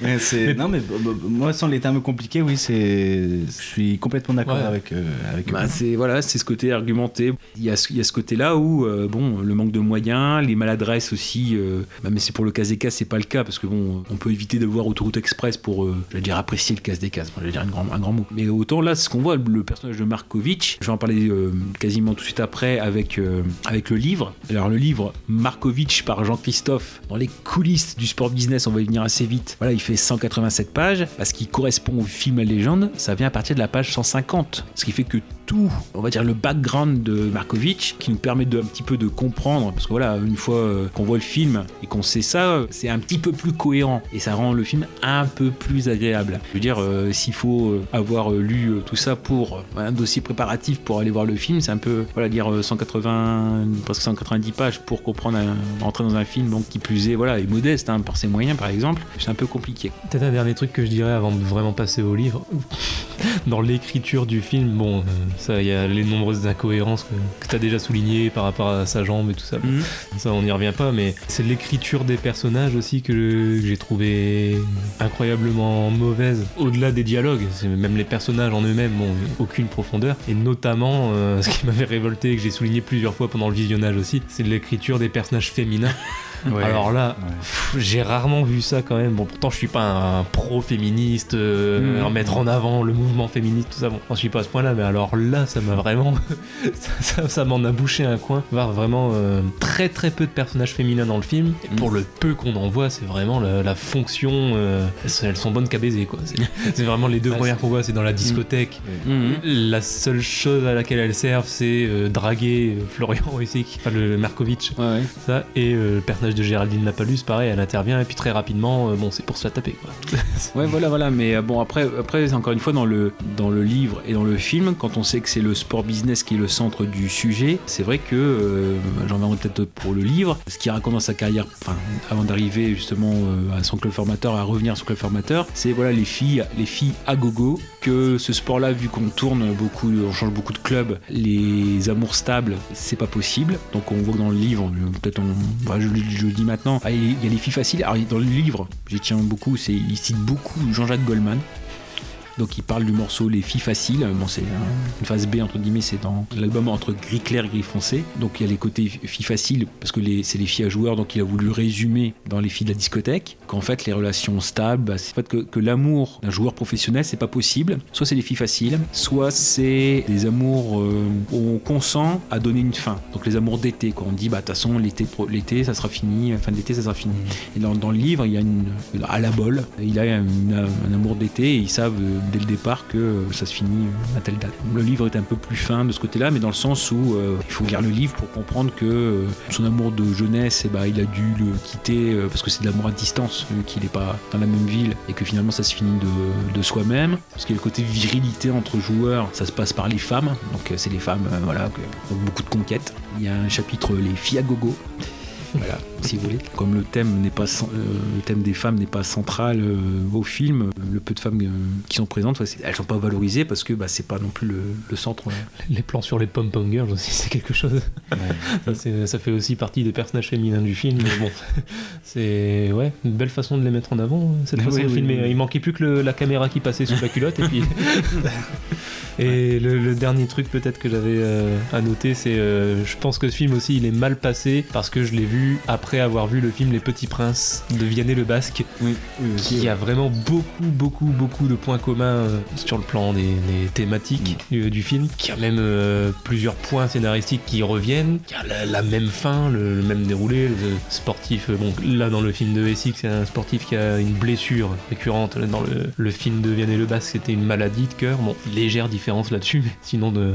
Mais c'est- Non, mais moi, sans les termes compliqués, oui, c'est. Je suis complètement d'accord Ouais. avec, euh, avec Bah, c'est voilà, c'est ce côté argumenté. Il y a ce, il y a ce côté-là où euh, bon, le manque de moyens, les maladresses aussi. euh, bah, mais c'est pour le casse des cases, c'est pas le cas parce que bon, on peut éviter de voir Autoroute Express pour, euh, je vais dire apprécier le casse des cases. Moi, je vais dire un grand, un grand mot. Mais autant là, ce qu'on voit, le personnage de Markovitch, je vais en parler quasiment tout de suite après avec avec le livre. Alors le livre Markovitch par Jean-Christophe dans les coulisses du sport business, on va y venir assez vite. Voilà, il fait 187 pages parce qu'il correspond au film à légende. Ça vient à partir de la page 150, ce qui fait que tout, on va dire le background de Markovitch, qui nous permet de un petit peu de comprendre, parce que voilà, une fois euh, qu'on voit le film et qu'on sait ça, euh, c'est un petit peu plus cohérent et ça rend le film un peu plus agréable. Je veux dire, euh, s'il faut euh, avoir euh, lu euh, tout ça pour euh, un dossier préparatif pour aller voir le film, c'est un peu, voilà, lire euh, 180, presque 190 pages pour comprendre, un, rentrer dans un film, donc qui plus est, voilà, est modeste hein, par ses moyens par exemple, c'est un peu compliqué. Peut-être un dernier truc que je dirais avant de vraiment passer au livre. Dans l'écriture du film, bon, euh, ça, il y a les nombreuses incohérences que, tu as déjà soulignées par rapport à sa jambe et tout ça. Mhm. Ça, on n'y revient pas, mais c'est l'écriture des personnages aussi que, j'ai trouvé incroyablement mauvaise. Au-delà des dialogues, même les personnages en eux-mêmes n'ont aucune profondeur. Et notamment, euh, ce qui m'avait révolté et que j'ai souligné plusieurs fois pendant le visionnage aussi, c'est l'écriture des personnages féminins. Ouais. Alors là, j'ai rarement vu ça quand même. Bon, pourtant, je suis pas un pro-féministe, euh, en mettre en avant le mouvement féministe, tout ça. Bon, j'en suis pas à ce point-là, mais alors là, ça m'a vraiment. ça ça- ça m'en a bouché un coin. Voir vraiment euh, très très peu de personnages féminins dans le film. Et pour le peu qu'on en voit, c'est vraiment la, la fonction. euh, elles, sont bonnes qu'à baiser, quoi. C'est c'est vraiment les deux Ouais, premières qu'on voit, c'est dans la discothèque. Mhm. La seule chose à laquelle elles servent, c'est euh, draguer Florian enfin le Markovitch. Ça, et euh, le personnage de Géraldine Lapalus, pareil, elle intervient, et puis très rapidement, euh, bon, c'est pour se la taper, quoi. Ouais, voilà, voilà. Mais euh, bon, après, après encore une fois, dans le, dans le livre et dans le film, quand on sait que c'est le sport business qui est le centre du sujet, c'est vrai que, euh, j'en viendrai peut-être pour le livre, ce qu'il raconte dans sa carrière, enfin, avant d'arriver justement euh, à son club formateur, à revenir à son club formateur, c'est voilà, les filles, les filles à gogo, que ce sport-là, vu qu'on tourne beaucoup, on change beaucoup de clubs, les amours stables, c'est pas possible. Donc on voit dans le livre, peut-être on, bah, je, je le dis maintenant, ah, il y a- les filles faciles. Dans le livre, j'y tiens beaucoup, c'est il cite beaucoup Jean-Jacques Goldman. Donc il parle du morceau Les filles faciles. Bon, c'est un- une phase B entre guillemets, c'est dans l'album entre gris clair et gris foncé. Donc il y a les côtés filles faciles parce que les- c'est les filles à joueurs, donc il a voulu résumer dans les filles de la discothèque qu'en fait les relations stables, bah, c'est en fait que, que l'amour d'un joueur professionnel c'est pas possible. Soit c'est les filles faciles, soit c'est des amours euh, où on consent à donner une fin. Donc les amours d'été, quoi. On dit bah de toute façon l'été, l'été ça sera fini, fin d'été ça sera fini. Et dans, dans le livre il y a une à la bol, il a une- un amour d'été et ils savent euh, dès le départ que euh, ça se finit euh, à telle date. Le livre est un peu plus fin de ce côté-là, mais dans le sens où euh, il faut lire le livre pour comprendre que son amour de jeunesse, eh ben, il a dû le quitter parce que c'est de l'amour à distance, vu qu'il n'est pas dans la même ville et que finalement ça se finit de, de soi-même. Parce qu'il y a le côté virilité entre joueurs, ça se passe par les femmes, donc c'est les femmes, euh, voilà, donc beaucoup de conquêtes. Il y a un chapitre les filles à gogo. voilà, si vous voulez. Comme le thème n'est pas, cen- euh, le thème des femmes n'est pas central euh, au film, le peu de femmes euh, qui sont présentes, elles sont pas valorisées parce que bah, c'est pas non plus le, le centre. ouais. Les plans sur les pom-pom girls aussi, c'est quelque chose. ça, fait aussi partie des personnages féminins du film. Mais bon, c'est ouais, une belle façon de les mettre en avant, cette Oui, façon de oui, filmer. oui. Il manquait plus que le- la caméra qui passait sous la culotte. et puis. et le, le dernier truc peut-être que j'avais euh, à noter, c'est euh, je pense que ce film aussi, il est mal passé parce que je l'ai vu après avoir vu le film Les Petits Princes de Vianney le Basque. qui a vraiment beaucoup, beaucoup, beaucoup de points communs euh, sur le plan des, des thématiques du, du film, qui a même euh, plusieurs points scénaristiques qui reviennent, qui a la, la même fin, le, le même déroulé, le sportif, euh, bon là dans le film de Essex, c'est un sportif qui a une blessure récurrente, dans le, le film de Vianney Le Basque, c'était une maladie de cœur, bon, légère différence là-dessus, mais sinon de,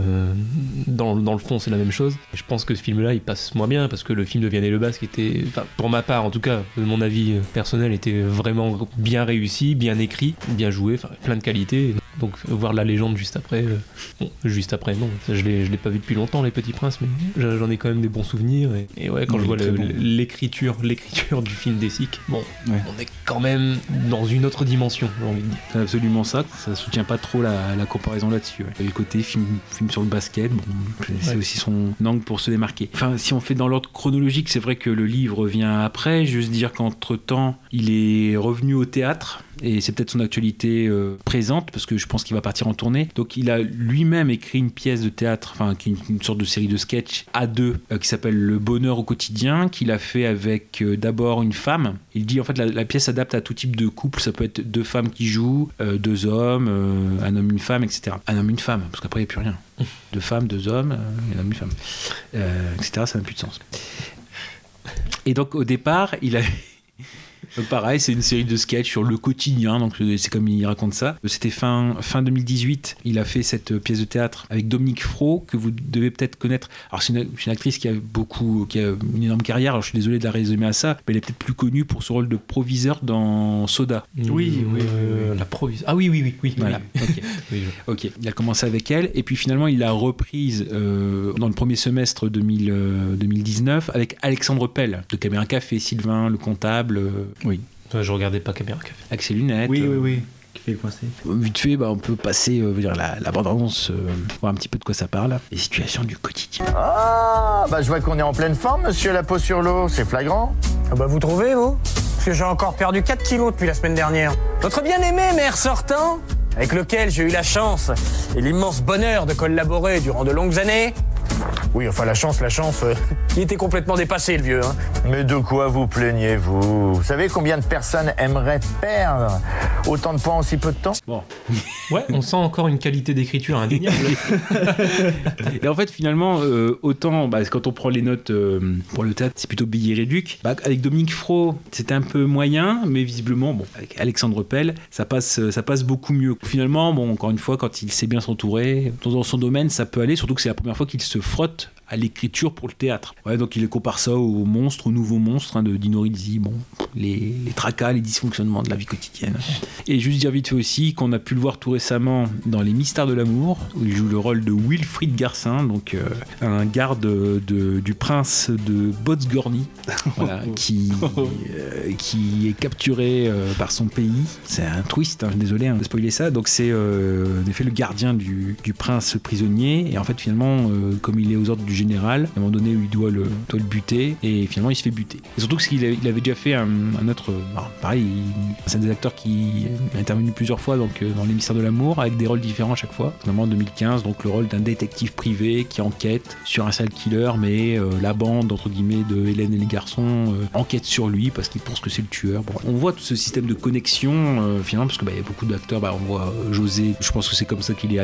dans, dans le fond c'est la même chose. Et je pense que ce film-là il passe moins bien, parce que le film de Vianney Le Basque était, enfin, pour ma part en tout cas, de mon avis euh, personnel, était vraiment bien réussi, bien écrit, bien joué, enfin plein de qualités. Donc voir la légende juste après, euh, bon, juste après non, ça, je l'ai je l'ai pas vu depuis longtemps les Petits Princes, mais j'en ai quand même des bons souvenirs. Et, et ouais, quand Oui, je vois très le- bon. l'écriture, l'écriture du film d'Essic, bon, on est quand même dans une autre dimension, j'ai envie de dire. C'est absolument ça. Ça soutient pas trop la, la comparaison là-dessus. ouais. Le côté film, film sur le basket, bon, c'est c'est Ouais. aussi son angle pour se démarquer. Enfin, si on fait dans l'ordre chronologique, c'est vrai que le livre vient après. Juste dire qu'entre temps, il est revenu au théâtre. Et c'est peut-être son actualité euh, présente, parce que je pense qu'il va partir en tournée. Donc il a lui-même écrit une pièce de théâtre, enfin qui est une, une sorte de série de sketch à deux, euh, qui s'appelle Le bonheur au quotidien, qu'il a fait avec euh, d'abord une femme. Il dit en fait la, la pièce s'adapte à tout type de couple, ça peut être deux femmes qui jouent, deux hommes, un homme, une femme, etc. Un homme, une femme, parce qu'après il n'y a plus rien. Deux femmes, deux hommes, un homme, une femme, etc. Ça n'a plus de sens. Et donc au départ, il a. Donc pareil, c'est une série de sketchs sur le quotidien, donc euh, c'est comme il raconte ça. C'était fin, fin 2018, il a fait cette euh, pièce de théâtre avec Dominique Fro, que vous devez peut-être connaître. Alors c'est une, actrice qui a beaucoup, qui a une énorme carrière, alors je suis désolé de la résumer à ça, mais elle est peut-être plus connue pour son rôle de proviseur dans Soda. Oui, oui, oui, la provision. Ah oui, oui, oui, oui. Voilà, oui. ok. Oui, je- Ok, il a commencé avec elle, et puis finalement il l'a reprise euh, dans le premier semestre 2000, euh, 2019 avec Alexandre Pell, de Caméra Café, Sylvain, le comptable. Oui. Je regardais pas Caméra Café. Avec ses lunettes. Oui, euh, oui, oui. Qui fait coincer. Vite fait, bah, on peut passer euh, dire, la, la bande-annonce, euh, voir un petit peu de quoi ça parle. Les situations du quotidien. Ah, bah je vois qu'on est en pleine forme, monsieur la peau sur l'eau, c'est flagrant. Ah bah vous trouvez, vous? Parce que j'ai encore perdu 4 kilos depuis la semaine dernière. Notre bien-aimé maire sortant, avec lequel j'ai eu la chance et l'immense bonheur de collaborer durant de longues années. Oui, enfin la chance, la chance, euh, il était complètement dépassé le vieux. Hein. Mais de quoi vous plaignez-vous? Vous savez combien de personnes aimeraient perdre autant de poinds en si peu de temps? Bon. Ouais, on sent encore une qualité d'écriture indéniable. Et en fait, finalement, euh, autant bah, quand on prend les notes euh, pour le théâtre, c'est plutôt billet réduc. Bah, avec Dominique Fro, c'était un peu moyen, mais visiblement, bon, avec Alexandre Pell, ça passe, ça passe beaucoup mieux. Finalement, bon, encore une fois, quand il sait bien s'entourer, dans dans son domaine, ça peut aller, surtout que c'est la première fois qu'il se frotte à l'écriture pour le théâtre. Ouais, donc il compare ça au monstre, au nouveau monstre hein, de Dino Rizzi, bon, les, les tracas, les dysfonctionnements de la vie quotidienne. Et juste dire vite fait aussi qu'on a pu le voir tout récemment dans Les Mystères de l'amour, où il joue le rôle de Wilfried Garcin, donc euh, un garde de- du prince de Botsgorny, voilà, qui, euh, qui est capturé euh, par son pays. C'est un twist, hein, désolé hein, de spoiler ça. Donc c'est en effet le gardien du, du prince prisonnier, et en fait finalement, comme il est aux ordres du général, à un moment donné où il doit le, doit le buter, et finalement il se fait buter. Et surtout qu'il avait, déjà fait un, autre, alors, pareil, il- c'est un des acteurs qui est intervenu plusieurs fois donc, euh, dans Mystères de l'amour, avec des rôles différents à chaque fois. Notamment en 2015, donc le rôle d'un détective privé qui enquête sur un sale killer, mais euh, la bande, entre guillemets, de Hélène et les garçons euh, enquête sur lui parce qu'ils pensent que c'est le tueur. On voit tout ce système de connexion, finalement, parce qu'il y a beaucoup d'acteurs, bah, on voit José, je pense que c'est comme ça qu'il est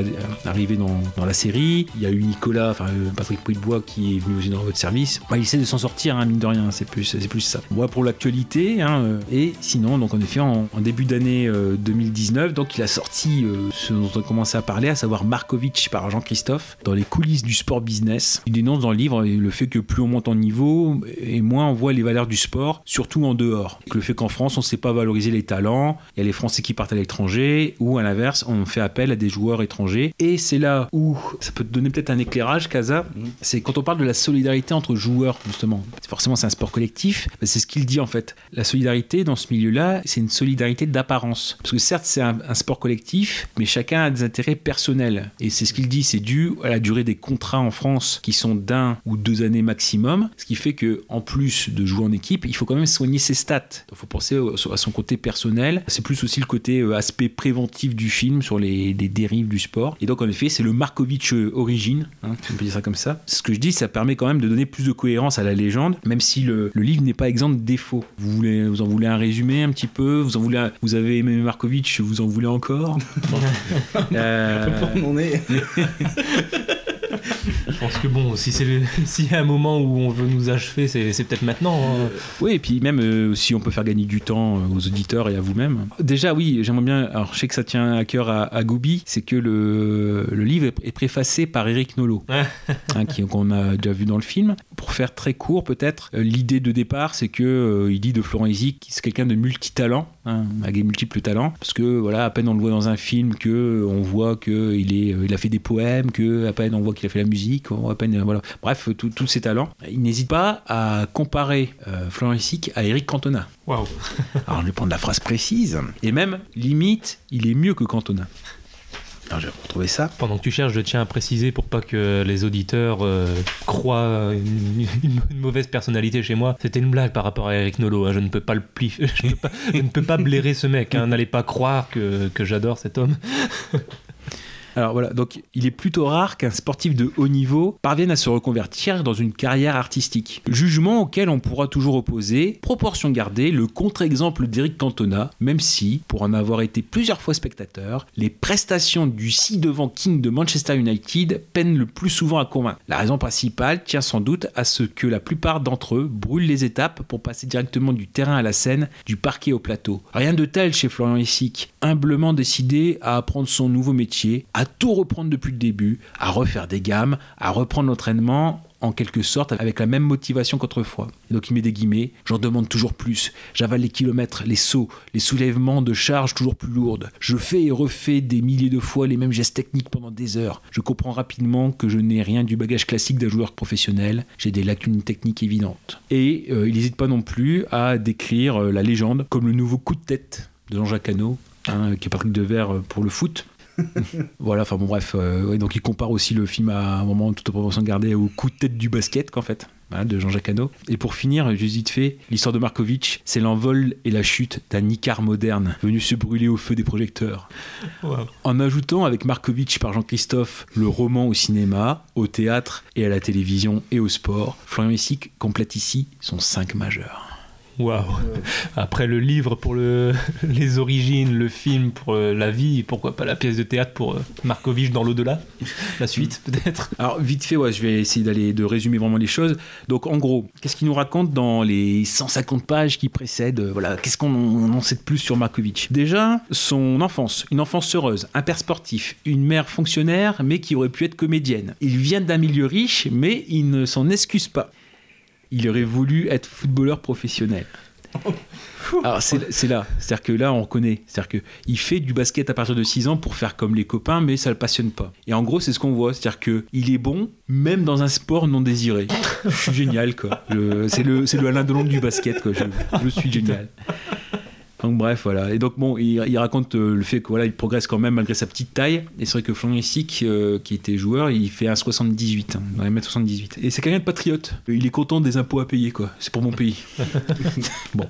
arrivé dans, dans la série. Il y a eu Nicolas, enfin Patrick Pouillet qui est venu aussi dans votre service. Bah, il essaie de s'en sortir, hein, mine de rien, c'est plus, c'est plus ça. On voit pour l'actualité, hein, euh, et sinon, donc en effet, en, en début d'année euh, 2019, donc il a sorti euh, ce dont on a commencé à parler, à savoir Markovitch par Jean-Christophe, dans les coulisses du sport business. Il dénonce dans le livre le fait que plus on monte en niveau, et moins on voit les valeurs du sport, surtout en dehors. Le fait qu'en France, on ne sait pas valoriser les talents, il y a les Français qui partent à l'étranger, ou à l'inverse, on fait appel à des joueurs étrangers. Et c'est là où ça peut te donner peut-être un éclairage, Casa, c'est quand on parle de la solidarité entre joueurs, justement. forcément c'est un sport collectif. C'est ce qu'il dit en fait. La solidarité dans ce milieu-là, c'est une solidarité d'apparence. Parce que certes, c'est un, sport collectif, mais chacun a des intérêts personnels. Et c'est ce qu'il dit, c'est dû à la durée des contrats en France qui sont d'un ou deux années maximum. Ce qui fait que en plus de jouer en équipe, il faut quand même soigner ses stats. Il faut penser à son côté personnel. C'est plus aussi le côté euh, aspect préventif du film sur les, les dérives du sport. Et donc en effet, c'est le Markovitch euh, origine, hein, on peut dire ça comme ça. Ce que je dis, ça permet quand même de donner plus de cohérence à la légende, même si le, le livre n'est pas exempt de défauts. Vous, voulez, vous en voulez un résumé un petit peu? Vous, en voulez un- vous avez aimé Markovitch, vous en voulez encore? Euh, on est? Je pense que bon, si c'est s'il y a un moment où on veut nous achever, c'est c'est peut-être maintenant. hein. Oui, et puis même euh, si on peut faire gagner du temps euh, aux auditeurs et à vous-même. Déjà, oui, j'aimerais bien. Alors, je sais que ça tient à cœur à, à Goubi, c'est que le, le livre est, préfacé par Eric Nolot, hein, qui- qu'on a déjà vu dans le film. Pour faire très court, peut-être, euh, l'idée de départ, c'est que euh, il dit de Florent qu'il c'est quelqu'un de multitalent, hein, avec des multiples talents, parce que voilà, à peine on le voit dans un film que on voit que il est, euh, il a fait des poèmes, que à peine on voit qu'il a fait la musique, on à peine, euh, voilà. Bref, tous ses talents. Il n'hésite pas à comparer euh, Florent à Eric Cantona. Waouh. Alors je vais prendre la phrase précise. Et même, limite, il est mieux que Cantona. Alors je vais retrouver ça. Pendant que tu cherches, je tiens à préciser pour pas que les auditeurs euh, croient une, mauvaise personnalité chez moi. C'était une blague par rapport à Eric Nolot. hein. Je ne peux pas le pli, je, ne peux pas blairer ce mec. hein. N'allez pas croire que j'adore cet homme. Alors voilà, donc il est plutôt rare qu'un sportif de haut niveau parvienne à se reconvertir dans une carrière artistique. Jugement auquel on pourra toujours opposer, proportion gardée, le contre-exemple d'Eric Cantona, même si, pour en avoir été plusieurs fois spectateur, les prestations du ci-devant King de Manchester United peinent le plus souvent à convaincre. La raison principale tient sans doute à ce que la plupart d'entre eux brûlent les étapes pour passer directement du terrain à la scène, du parquet au plateau. Rien de tel chez Florian Essic, humblement décidé à apprendre son nouveau métier, tout reprendre depuis le début, à refaire des gammes, à reprendre l'entraînement en quelque sorte avec la même motivation qu'autrefois. Donc il met des guillemets, j'en demande toujours plus, j'avale les kilomètres, les sauts, les soulèvements de charges toujours plus lourdes, je fais et refais des milliers de fois les mêmes gestes techniques pendant des heures, je comprends rapidement que je n'ai rien du bagage classique d'un joueur professionnel, j'ai des lacunes techniques évidentes. Et euh, il n'hésite pas non plus à décrire euh, la légende comme le nouveau coup de tête de Jean-Jacques Hano, hein, qui est Patrick Devers euh, pour le foot. voilà, enfin bon, bref. euh, ouais, donc il compare aussi le film à un moment toute proportion gardée au coup de tête du basket, qu'en fait, voilà, de Jean-Jacques Hano. Et pour finir, juste vite fait, l'histoire de Markovitch, c'est l'envol et la chute d'un Icar moderne venu se brûler au feu des projecteurs. En ajoutant avec Markovitch par Jean-Christophe le roman au cinéma, au théâtre et à la télévision et au sport, Florian Essic complète ici son 5 majeur. Waouh. Après le livre pour le, les origines, le film pour euh, la vie, pourquoi pas la pièce de théâtre pour euh, Markovitch dans l'au-delà La suite peut-être Alors vite fait, ouais, je vais essayer d'aller de résumer vraiment les choses. Donc en gros, qu'est-ce qu'il nous raconte dans les 150 pages qui précèdent euh, Voilà, qu'est-ce qu'on en en sait de plus sur Markovitch? Déjà, son enfance, une enfance heureuse, un père sportif, une mère fonctionnaire, mais qui aurait pu être comédienne. Il vient d'un milieu riche, mais il ne s'en excuse pas. Il aurait voulu être footballeur professionnel. Alors c'est là, c'est-à-dire que là on reconnaît, c'est-à-dire que il fait du basket à partir de 6 ans pour faire comme les copains, mais ça le passionne pas. Et en gros c'est ce qu'on voit, c'est-à-dire que il est bon même dans un sport non désiré. Je suis génial quoi. C'est le c'est le Alain Delon du basket quoi. Je, je suis génial. Donc bref, voilà. Et donc bon, il, il raconte euh, le fait que voilà, il progresse quand même malgré sa petite taille. Et c'est vrai que Florian euh, qui était joueur, il fait 1,78, hein, dans les mètres 78. Et c'est quelqu'un de patriote. Il est content des impôts à payer, quoi. C'est pour mon pays. bon,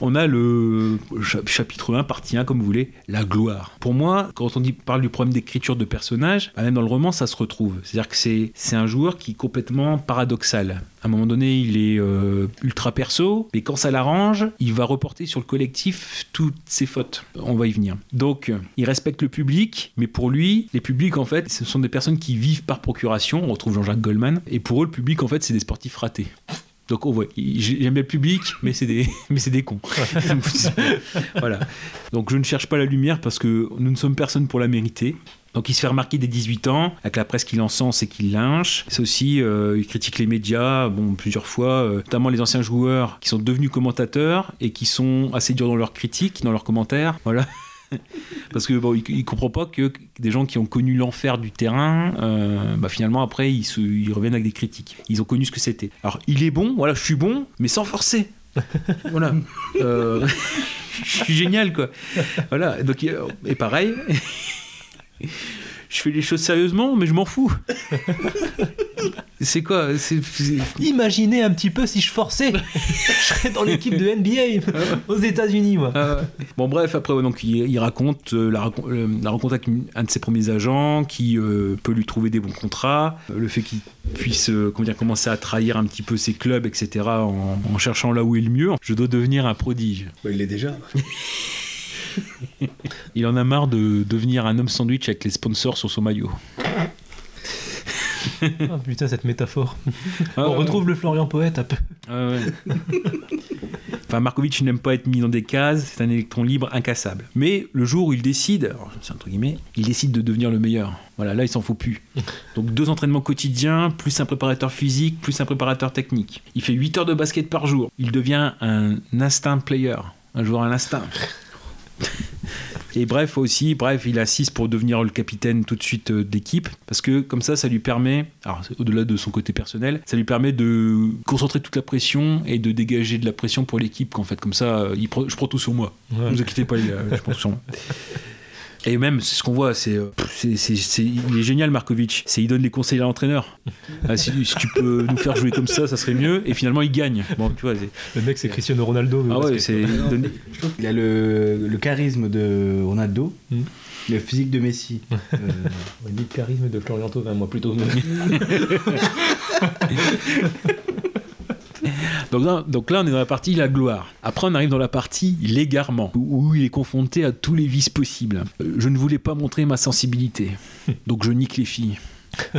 on a le cha- chapitre 1, partie 1, comme vous voulez, la gloire. Pour moi, quand on dit, parle du problème d'écriture de personnages, bah, même dans le roman, ça se retrouve. C'est-à-dire que c'est c'est un joueur qui est complètement paradoxal. À un moment donné, il est euh, ultra perso, mais quand ça l'arrange, il va reporter sur le collectif toutes ses fautes. On va y venir. Donc, euh, il respecte le public, mais pour lui, les publics, en fait, ce sont des personnes qui vivent par procuration. On retrouve Jean-Jacques Goldman. Et pour eux, le public, en fait, c'est des sportifs ratés. Donc on voit, il- j'ai- j'aime bien le public, mais c'est des, mais c'est des cons. voilà. Donc je ne cherche pas la lumière parce que nous ne sommes personne pour la mériter. Donc il se fait remarquer dès 18 ans, avec la presse qui l'encense et qui lynche. C'est aussi, euh, il critique les médias, bon, plusieurs fois, euh, notamment les anciens joueurs qui sont devenus commentateurs et qui sont assez durs dans leurs critiques, dans leurs commentaires. Voilà. Parce que bon, il, il comprend pas que des gens qui ont connu l'enfer du terrain, euh, bah, finalement après ils, se- ils reviennent avec des critiques. Ils ont connu ce que c'était. Alors il est bon, voilà, je suis bon, mais sans forcer. voilà. Euh, je suis génial quoi. Voilà. Donc et pareil. Je fais les choses sérieusement, mais je m'en fous. C'est quoi c'est- Imaginez un petit peu si je forçais. je serais dans l'équipe de NBA aux États-Unis, moi. Ah ouais. Bon bref, après ouais, donc il, il raconte euh, la, racon- euh, la rencontre avec un de ses premiers agents qui euh, peut lui trouver des bons contrats, le fait qu'il puisse euh, comment dire, commencer à trahir un petit peu ses clubs, etc. En, en cherchant là où est le mieux. Je dois devenir un prodige. il l'est déjà. Il en a marre de devenir un homme sandwich avec les sponsors sur son maillot. Ah, putain, cette métaphore. Ah, On ouais. retrouve le Florian Poète un peu. Ah ouais. Enfin, Markovic n'aime pas être mis dans des cases, c'est un électron libre incassable. Mais le jour où il décide, c'est entre guillemets, il décide de devenir le meilleur. Voilà, là il s'en faut plus. Donc deux entraînements quotidiens, plus un préparateur physique, plus un préparateur technique. Il fait 8 heures de basket par jour. Il devient un instinct player, un joueur à l'instinct. Et bref aussi, bref, il assiste pour devenir le capitaine tout de suite euh, d'équipe, parce que comme ça, ça lui permet, alors au-delà de son côté personnel, ça lui permet de concentrer toute la pression et de dégager de la pression pour l'équipe, qu'en fait, comme ça, euh, il je prends tout sur moi. Ouais. Ne vous inquiétez pas, les gars, je prends tout sur moi. Et même, c'est ce qu'on voit, c'est, euh, c'est, c'est- c'est- il est génial, Markovic. C'est, il donne des conseils à l'entraîneur. Ah, si, si tu peux nous faire jouer comme ça, ça serait mieux. Et finalement, il gagne. Bon, tu vois. c'est- Le mec, c'est Cristiano Ronaldo. Ah ouais, c'est. il donne- Il a le, le charisme de Ronaldo, le physique de Messi. Euh, On dit le charisme de Florian Thauvin, moi plutôt. Donc là, donc là, on est dans la partie la gloire. Après, on arrive dans la partie l'égarement, où, où il est confronté à tous les vices possibles. Euh, Je ne voulais pas montrer ma sensibilité, donc je nique les filles.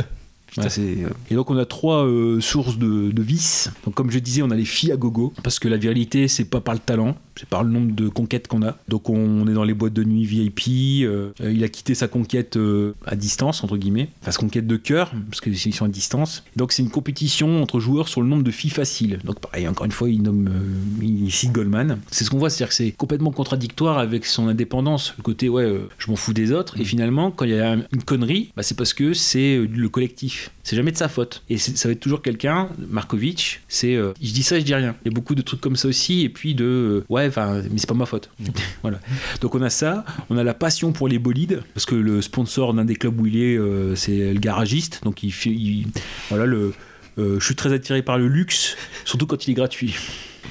Euh, Et donc on a trois euh, sources de, de vices. Donc comme je disais, on a les filles à gogo, parce que la virilité, c'est pas par le talent, c'est par le nombre de conquêtes qu'on a. Donc on est dans les boîtes de nuit VIP. euh, euh, il a quitté sa conquête euh, à distance entre guillemets, enfin sa conquête de cœur, parce qu'ils sont à distance. Donc c'est une compétition entre joueurs sur le nombre de filles faciles. Donc pareil, encore une fois, il nomme, euh, il cite Goldman. C'est ce qu'on voit, c'est-à-dire que c'est complètement contradictoire avec son indépendance. Le côté ouais, je m'en fous des autres. Et finalement, quand il y a une connerie, bah, c'est parce que c'est le collectif. C'est jamais de sa faute. Et ça va être toujours quelqu'un, Markovic, c'est je dis ça, je dis rien. Il y a beaucoup de trucs comme ça aussi. Et puis de ouais, enfin, mais c'est pas ma faute. voilà. Donc on a ça, on a la passion pour les bolides, parce que le sponsor d'un des clubs où il est, euh, c'est le garagiste. Donc il fait, il- voilà, le, euh, je suis très attiré par le luxe, surtout quand il est gratuit.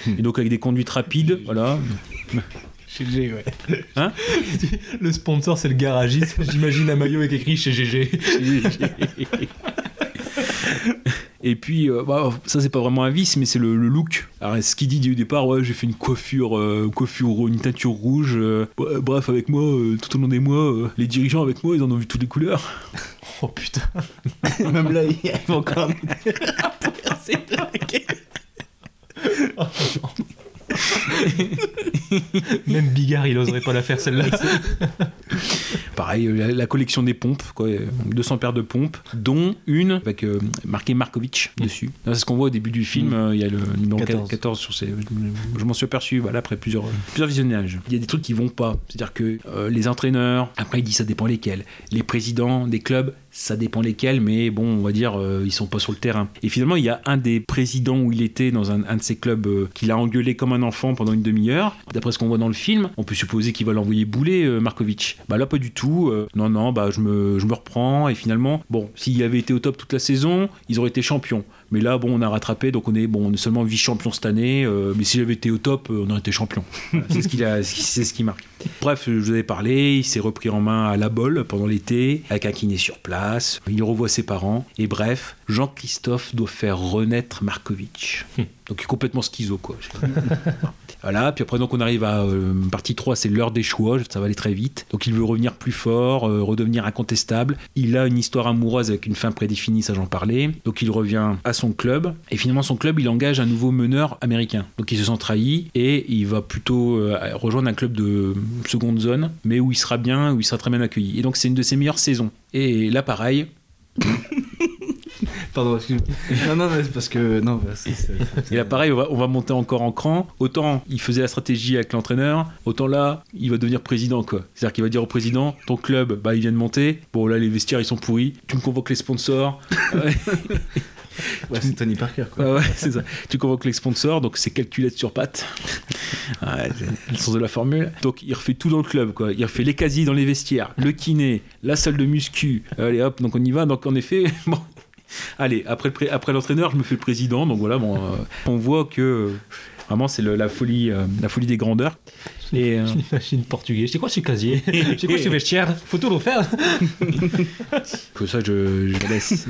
Et donc avec des conduites rapides, voilà. GG, ouais. Hein? Le sponsor, c'est le garagiste. J'imagine un maillot avec écrit chez GG. Et puis, euh, bah, ça c'est pas vraiment un vice, mais c'est le, le look. Alors, ce qu'il dit du départ, ouais, j'ai fait une coiffure, euh, coiffure, une teinture rouge. euh, bref, avec moi, euh, tout au long des mois, euh, les dirigeants avec moi, ils en ont vu toutes les couleurs. Oh putain. Même là, il y a encore. Même Bigard, il oserait pas la faire celle-là. Pareil, euh, la, la collection des pompes, quoi, euh, 200 paires de pompes, dont une avec euh, marqué Markovic dessus. C'est ce qu'on voit au début du film, euh, il y a le numéro 14, 14. sur ces. Je m'en suis aperçu voilà, après plusieurs, plusieurs visionnages. Il y a des trucs qui vont pas. C'est-à-dire que euh, les entraîneurs, après il dit ça dépend lesquels. Les présidents des clubs, ça dépend lesquels, mais bon, on va dire, euh, ils sont pas sur le terrain. Et finalement, il y a un des présidents où il était dans un, de ses clubs euh, qui l'a engueulé comme un enfant pendant une demi-heure. D'après ce qu'on voit dans le film, on peut supposer qu'il va l'envoyer bouler, euh, Markovic. Bah là, pas du tout. Euh, non, non, bah je me, je me reprends. Et finalement, bon, s'il avait été au top toute la saison, ils auraient été champions. Mais là, bon, on a rattrapé, donc on est, bon, on est seulement vice-champion cette année. euh, mais s'il avait été au top, euh, on aurait été champion. Voilà, c'est ce qu'il a, c'est ce qui marque. Bref, je vous avais parlé, il s'est repris en main à la bolle pendant l'été, avec un kiné sur place. Il revoit ses parents. Et bref, Jean-Christophe doit faire renaître Markovic. Donc il est complètement schizo, quoi. Voilà, puis après donc on arrive à euh, partie 3, c'est l'heure des choix, ça va aller très vite. Donc il veut revenir plus fort, euh, redevenir incontestable. Il a une histoire amoureuse avec une fin prédéfinie, ça j'en parlais. Donc il revient à son club et finalement son club il engage un nouveau meneur américain. Donc il se sent trahi et il va plutôt euh, rejoindre un club de seconde zone, mais où il sera bien, où il sera très bien accueilli. Et donc c'est une de ses meilleures saisons. Et là pareil, Pardon, excuse-moi. Non, non, mais c'est parce que. Non, Et là, pareil, on va, on va monter encore en cran. Autant il faisait la stratégie avec l'entraîneur, autant là, il va devenir président, quoi. C'est-à-dire qu'il va dire au président, ton club, bah, il vient de monter. Bon, là, les vestiaires, ils sont pourris. Tu me convoques les sponsors. Ouais. C'est Tony Parker, quoi. Ouais, ouais, c'est ça. Tu convoques les sponsors, donc c'est calculette sur pattes. Ouais, c'est le sens de la formule. Donc il refait tout dans le club, quoi. Il refait les casiers dans les vestiaires, le kiné, la salle de muscu. Allez hop, donc on y va. Donc en effet, bon. Allez, après, le pré- après l'entraîneur, je me fais le président. Donc voilà, bon, euh, on voit que vraiment c'est la folie, euh, la folie des grandeurs. Et euh, J'imagine portugais. C'est quoi ce casier? C'est quoi ce vestiaire? Faut tout refaire. que ça, je, je laisse.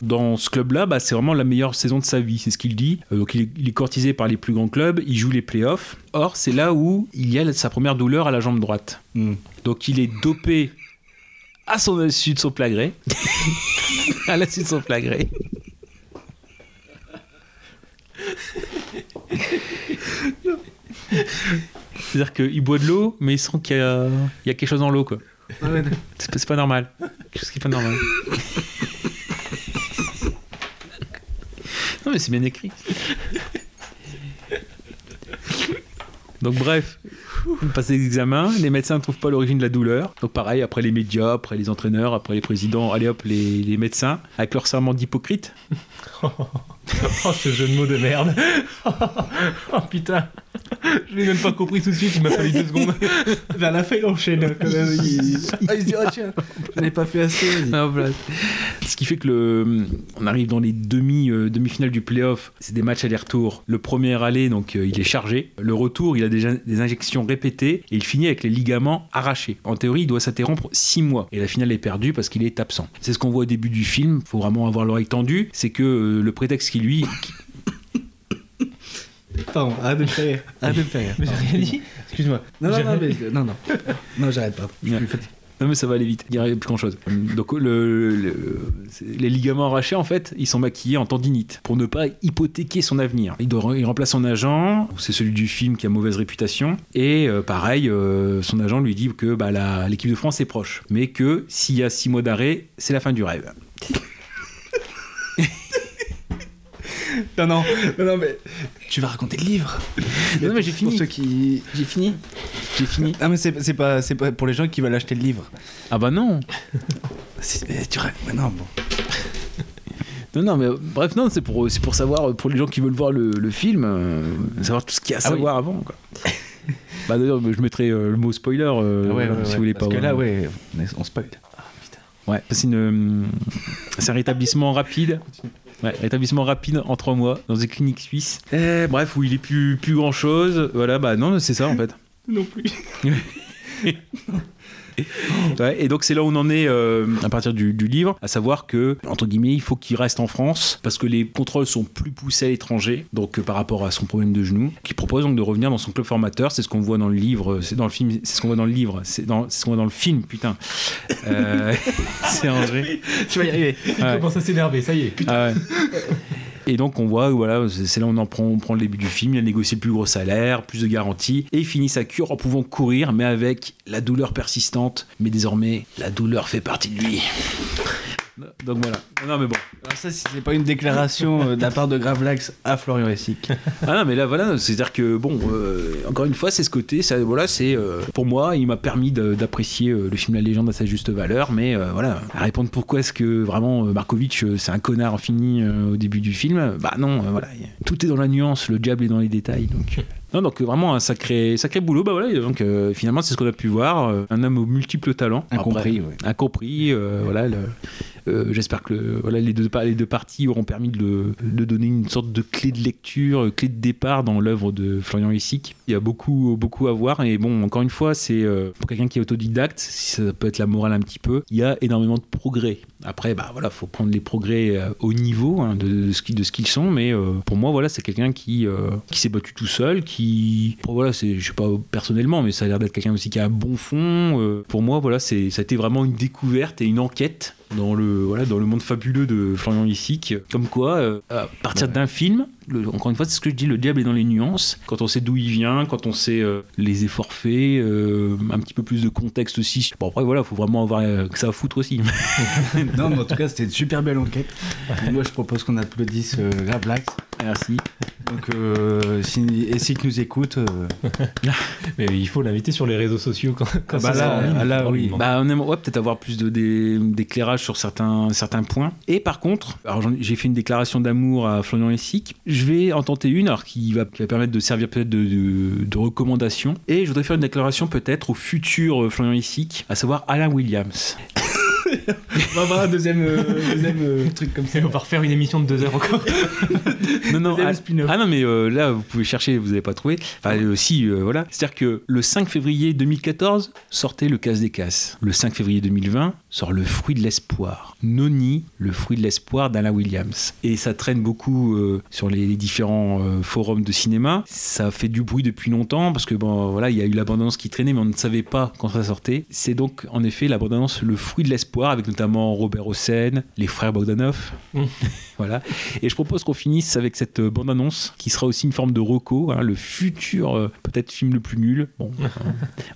Dans ce club-là, bah, c'est vraiment la meilleure saison de sa vie, c'est ce qu'il dit. Euh, donc il est, il est courtisé par les plus grands clubs, il joue les playoffs. Or, c'est là où il y a sa première douleur à la jambe droite. Donc il est dopé à son dessus de son plein gré. à la suite de son plein gré. C'est-à-dire qu'il boit de l'eau, mais il sent qu'il y a, il y a quelque chose dans l'eau, quoi. C'est pas- c'est pas normal. Quelque chose qui est pas normal. non, mais c'est bien écrit. Donc, bref, il passe les examens, les médecins ne trouvent pas l'origine de la douleur. Donc, pareil, après les médias, après les entraîneurs, après les présidents, allez hop, les, les médecins, avec leur serment d'hypocrite. Oh, ce jeu de mots de merde. oh putain. Je l'ai même pas compris tout de suite, il m'a fallu deux secondes. Vers la fin, il enchaîne quand même. Il, Ah, il se dit, oh tiens, je n'ai pas fait assez. Ah, voilà. Ce qui fait que le, on arrive dans les demi, euh, demi-finales du playoff. C'est des matchs aller-retour. Le premier aller, donc euh, il est chargé. Le retour, il a déjà des injections répétées et il finit avec les ligaments arrachés. En théorie, il doit s'interrompre 6 mois. Et la finale est perdue parce qu'il est absent. C'est ce qu'on voit au début du film. Faut vraiment avoir l'oreille tendue. C'est que euh, le prétexte qui lui, Pardon, arrête de me faire rire. Arrête de me faire rire. Mais j'ai rien dit. Excuse-moi. Non, non, non, mais, dit. non, non. Non, j'arrête pas. Je suis fatigué. Non mais ça va aller vite, il n'y a plus grand chose. Donc le, les ligaments arrachés en fait, ils sont maquillés en tendinite pour ne pas hypothéquer son avenir. Il, doit, il remplace son agent, c'est celui du film qui a mauvaise réputation, et euh, pareil, euh, son agent lui dit que bah, l'équipe de France est proche, mais que s'il y a six mois d'arrêt, c'est la fin du rêve. Non, non, non, non, mais tu vas raconter le livre. Non, mais j'ai fini. Pour ceux qui. J'ai fini. J'ai fini. Ah, mais c'est pas, c'est pas pour les gens qui veulent acheter le livre. Ah bah non. Tu mais non, bon. Non, non, mais bref, non, c'est pour, c'est pour savoir, pour les gens qui veulent voir le, le film, euh, savoir tout ce qu'il y a à Ah oui. savoir avant. Quoi. bah d'ailleurs, je mettrai euh, le mot spoiler euh, Ah ouais, ouais, si ouais, vous voulez parce pas que voir. là, ouais, on, spoil. Ouais, c'est une, euh, c'est un rétablissement rapide. Ouais, rétablissement rapide en trois mois dans une clinique suisse. Eh, bref, où il est plus, plus grand chose. Voilà, bah non, c'est ça en fait. Non plus. Ouais, et donc c'est là où on en est euh, à partir du, du livre, à savoir que entre guillemets il faut qu'il reste en France parce que les contrôles sont plus poussés à l'étranger, donc euh, par rapport à son problème de genou, qui propose donc de revenir dans son club formateur. C'est ce qu'on voit dans le livre, c'est dans le film, c'est ce qu'on voit dans le livre, c'est ce qu'on voit dans le film, putain. Euh, c'est André. Tu vas y arriver. Il commence à s'énerver, ça y est. Ah ouais. Et donc on voit, voilà, c'est là où on en prend, on prend le début du film, il a négocié le plus gros salaire, plus de garanties, et il finit sa cure en pouvant courir, mais avec la douleur persistante. Mais désormais, la douleur fait partie de lui. Donc voilà. Non mais bon. Alors ça, c'est pas une déclaration euh, de la part de Gravelax à Florian Essic. Ah non mais là voilà, c'est-à-dire que bon, euh, encore une fois, c'est ce côté, ça, voilà, c'est euh, pour moi, il m'a permis d'apprécier le film La Légende à sa juste valeur, mais voilà, à répondre pourquoi est-ce que vraiment Markovitch c'est un connard fini au début du film, bah non, voilà, tout est dans la nuance, le diable est dans les détails, donc. Non, donc vraiment un sacré, sacré boulot. Bah voilà, donc euh, finalement, c'est ce qu'on a pu voir. euh, un homme aux multiples talents. Incompris, Après, ouais. Incompris, euh, voilà. le- J'espère que le- voilà, les, deux, parties auront permis de, donner une sorte de clé de lecture, euh, clé de départ dans l'œuvre de Florian Essic. Il y a beaucoup, beaucoup à voir. Et bon, encore une fois, c'est euh, pour quelqu'un qui est autodidacte, si ça peut être la morale un petit peu, il y a énormément de progrès. Après, bah voilà, faut prendre les progrès euh, au niveau hein, de, ce qu'ils sont. Mais euh, pour moi, voilà, c'est quelqu'un qui, euh, qui s'est battu tout seul, qui, bon, voilà, c'est, je sais pas personnellement, mais ça a l'air d'être quelqu'un aussi qui a un bon fond. euh, pour moi, voilà, ça a été vraiment une découverte et une enquête dans le, voilà, dans le monde fabuleux de Florian Issic. Comme quoi, euh, à partir d'un film, le- encore une fois, c'est ce que je dis, le diable est dans les nuances. Quand on sait d'où il vient, quand on sait euh, les efforts faits, euh, un petit peu plus de contexte aussi. Bon, après, voilà, faut vraiment avoir euh, que ça à foutre aussi. non, mais en tout cas, c'était une super belle enquête. Moi, je propose qu'on applaudisse euh, Gravelax. Merci. Donc, euh, si, et si nous écoute. euh, Mais il faut l'inviter sur les réseaux sociaux quand, quand bah ça sera en là, ligne, ah là, oui. Bah, on aimerait ouais, peut-être avoir plus d'éclairage sur certains, certains points. Et par contre, j'ai fait une déclaration d'amour à Florian Essic. Je vais en tenter une alors qui va, permettre de servir peut-être de, recommandation. Et je voudrais faire une déclaration peut-être au futur euh, Florian à savoir Alain Williams. On va avoir un deuxième, truc comme ça. On va refaire une émission de deux heures encore. non, non, Deuxième ah, ah non, mais euh, là, vous pouvez chercher, vous n'avez pas trouvé. Enfin, euh, si, euh, voilà. C'est-à-dire que le 5 février 2014 sortait le casse des casses. Le 5 février 2020 sort Le fruit de l'espoir. Noni, le fruit de l'espoir d'Alain Williams. Et ça traîne beaucoup euh, sur les, les différents euh, forums de cinéma. Ça fait du bruit depuis longtemps parce que, bon, voilà, il y a eu l'abondance qui traînait, mais on ne savait pas quand ça sortait. C'est donc, en effet, l'abondance, le fruit de l'espoir, avec notamment Robert Hossein, les frères Bogdanov. voilà. Et je propose qu'on finisse avec cette euh, bande-annonce qui sera aussi une forme de reco, hein, le futur euh, peut-être film le plus nul. Bon, euh,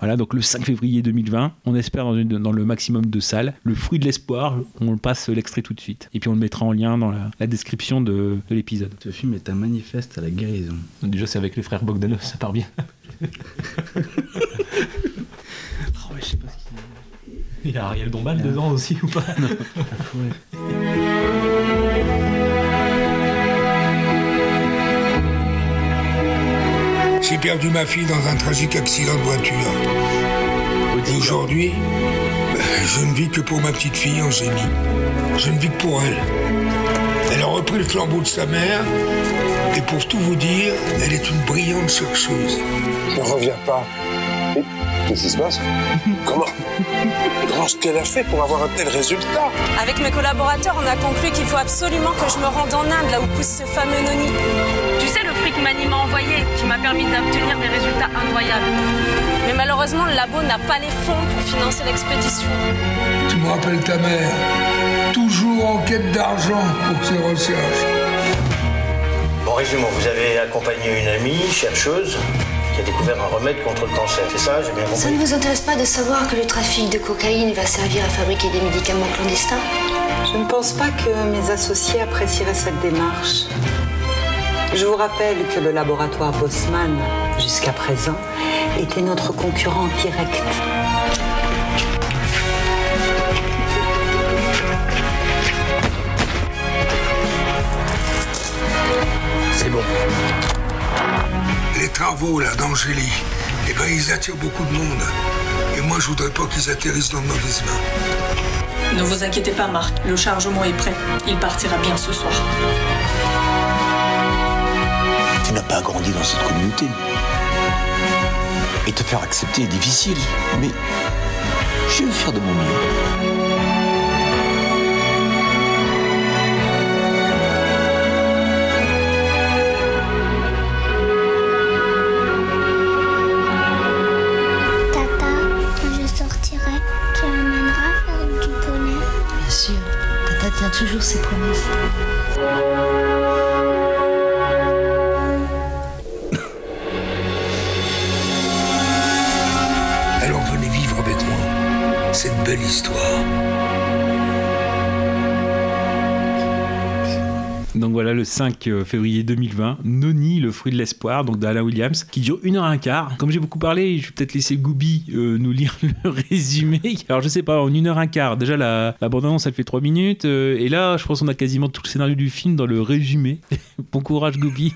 voilà, donc le 5 février 2020, on espère dans, une- dans le maximum de salles. Le fruit de l'espoir, on passe l'extrait tout de suite. Et puis on le mettra en lien dans la, la description de, de l'épisode. Ce film est un manifeste à la guérison. Déjà, c'est avec les frères Bogdanov, ça part bien. Oh, je sais pas ce qu'il Il y a Ariel Dombal dedans aussi ou pas J'ai perdu ma fille dans un tragique accident de voiture. Et aujourd'hui, je ne vis que pour ma petite fille Angélie. Je ne vis que pour elle. Elle a repris le flambeau de sa mère. Et pour tout vous dire, elle est une brillante chercheuse. Ne reviens pas. Qu'est-ce qui se passe Comment Comment ce qu'elle a fait pour avoir un tel résultat Avec mes collaborateurs, on a conclu qu'il faut absolument que je me rende en Inde, là où pousse ce fameux noni. Tu sais, le fric Mani m'a envoyé, qui m'a permis d'obtenir des résultats incroyables. Mais malheureusement, le labo n'a pas les fonds pour financer l'expédition. Tu me rappelles ta mère. Toujours en quête d'argent pour ses recherches. Bon, résumons, vous avez accompagné une amie, chercheuse, a découvert un remède contre le cancer. C'est ça, j'ai bien Ça compris ne vous intéresse pas de savoir que le trafic de cocaïne va servir à fabriquer des médicaments clandestins Je ne pense pas que mes associés apprécieraient cette démarche. Je vous rappelle que le laboratoire Bosman, jusqu'à présent, était notre concurrent direct. C'est bon. Les travaux là d'Angélie, eh ben ils attirent beaucoup de monde. Et moi je voudrais pas qu'ils atterrissent dans de mauvaises mains. Ne vous inquiétez pas, Marc, le chargement est prêt. Il partira bien ce soir. Tu n'as pas grandi dans cette communauté. Et te faire accepter est difficile, mais je vais faire de mon mieux. Toujours ses promesses. Alors venez vivre avec moi cette belle histoire. Donc voilà, le 5 février 2020, Noni, le fruit de l'espoir, donc d'Alain Williams, qui dure une heure et un quart. Comme j'ai beaucoup parlé, je vais peut-être laisser Gooby euh, nous lire le résumé. Alors je sais pas, en une heure et un quart, déjà la, la bande-annonce elle fait 3 minutes, euh, et là je pense qu'on a quasiment tout le scénario du film dans le résumé. bon courage Gooby.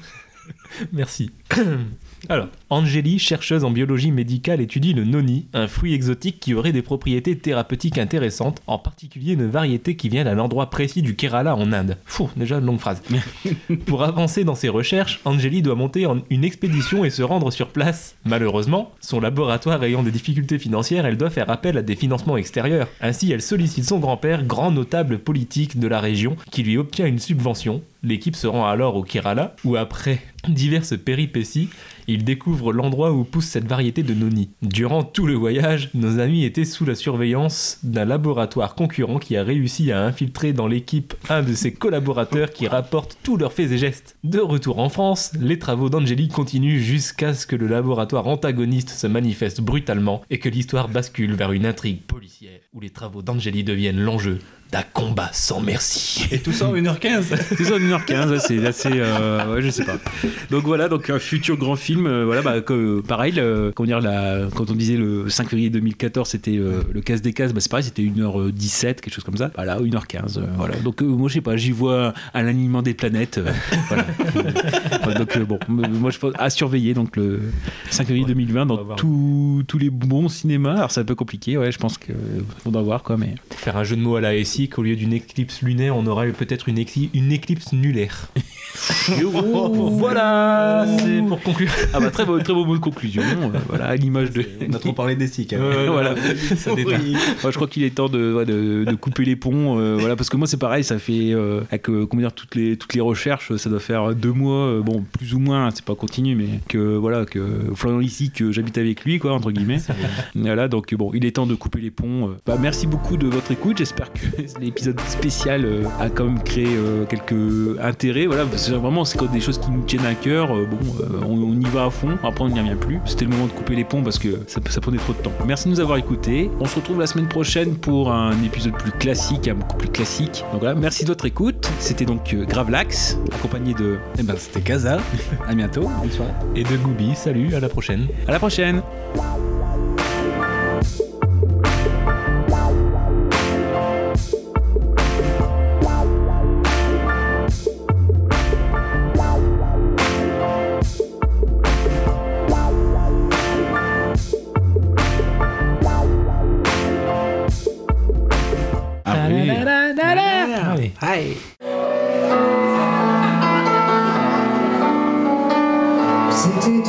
Merci. Alors, Angélie, chercheuse en biologie médicale, étudie le noni, un fruit exotique qui aurait des propriétés thérapeutiques intéressantes, en particulier une variété qui vient d'un endroit précis du Kerala en Inde. Fou, déjà une longue phrase. Pour avancer dans ses recherches, Angélie doit monter en une expédition et se rendre sur place. Malheureusement, son laboratoire ayant des difficultés financières, elle doit faire appel à des financements extérieurs. Ainsi, elle sollicite son grand-père, grand notable politique de la région, qui lui obtient une subvention. L'équipe se rend alors au Kerala, où après diverses péripéties, ils découvrent l'endroit où pousse cette variété de noni. Durant tout le voyage, nos amis étaient sous la surveillance d'un laboratoire concurrent qui a réussi à infiltrer dans l'équipe un de ses collaborateurs qui rapporte tous leurs faits et gestes. De retour en France, les travaux d'Angélique continuent jusqu'à ce que le laboratoire antagoniste se manifeste brutalement et que l'histoire bascule vers une intrigue policière où les travaux d'Angélique deviennent l'enjeu d'un combat sans merci. Et tout ça en 1h15 Tout ça en 1h15, ouais, c'est assez. euh, ouais, je sais pas. Donc voilà, donc un futur grand film. euh, voilà, bah, que- pareil, le- comment dire, la, quand on disait le 5 février 2014, c'était euh, le casse des cases, bah, c'est pareil, c'était 1h17, quelque chose comme ça. Voilà, 1h15. euh, voilà. Donc euh, moi, je sais pas, j'y vois un alignement des planètes. euh, voilà. Ouais, donc euh, bon, moi, je pense à surveiller donc le 5 février 2020 dans tous tous les bons cinémas. Alors c'est un peu compliqué, ouais, je pense qu'on doit voir quoi, mais. Faire un jeu de mots à la SI, qu'au lieu d'une éclipse lunaire, on aura peut-être une, écli- une éclipse nulaire. voilà, c'est pour conclure. Ah bah très beau, très beau mot de conclusion. euh, voilà, à l'image de. On a trop parlé des hein. Euh, voilà. ça. Oui. Je crois qu'il est temps de, de, de couper les ponts. euh, voilà, parce que moi, c'est pareil, ça fait. euh, avec euh, comment dire, toutes, les, toutes les recherches, ça doit faire deux mois, euh, bon, plus ou moins, c'est pas continu, mais que voilà, que Florian ici, que j'habite avec lui, quoi, entre guillemets. voilà, donc bon, il est temps de couper les ponts. Bah, merci beaucoup de votre écoute. J'espère que l'épisode spécial euh, a quand même créé euh, quelques intérêts. Voilà, parce que vraiment, c'est quand des choses qui nous tiennent à cœur. euh, bon, euh, on, on y va à fond. Après, on n'y revient plus. C'était le moment de couper les ponts parce que ça, ça prenait trop de temps. Merci de nous avoir écoutés. On se retrouve la semaine prochaine pour un épisode plus classique, un beaucoup plus classique. Donc voilà, merci de votre écoute. C'était donc euh, Gravelax, accompagné de. Eh ben, c'était Kaza. À bientôt. Bonne soirée. Et de Gooby, salut, à la prochaine. À la prochaine. Allez. C'était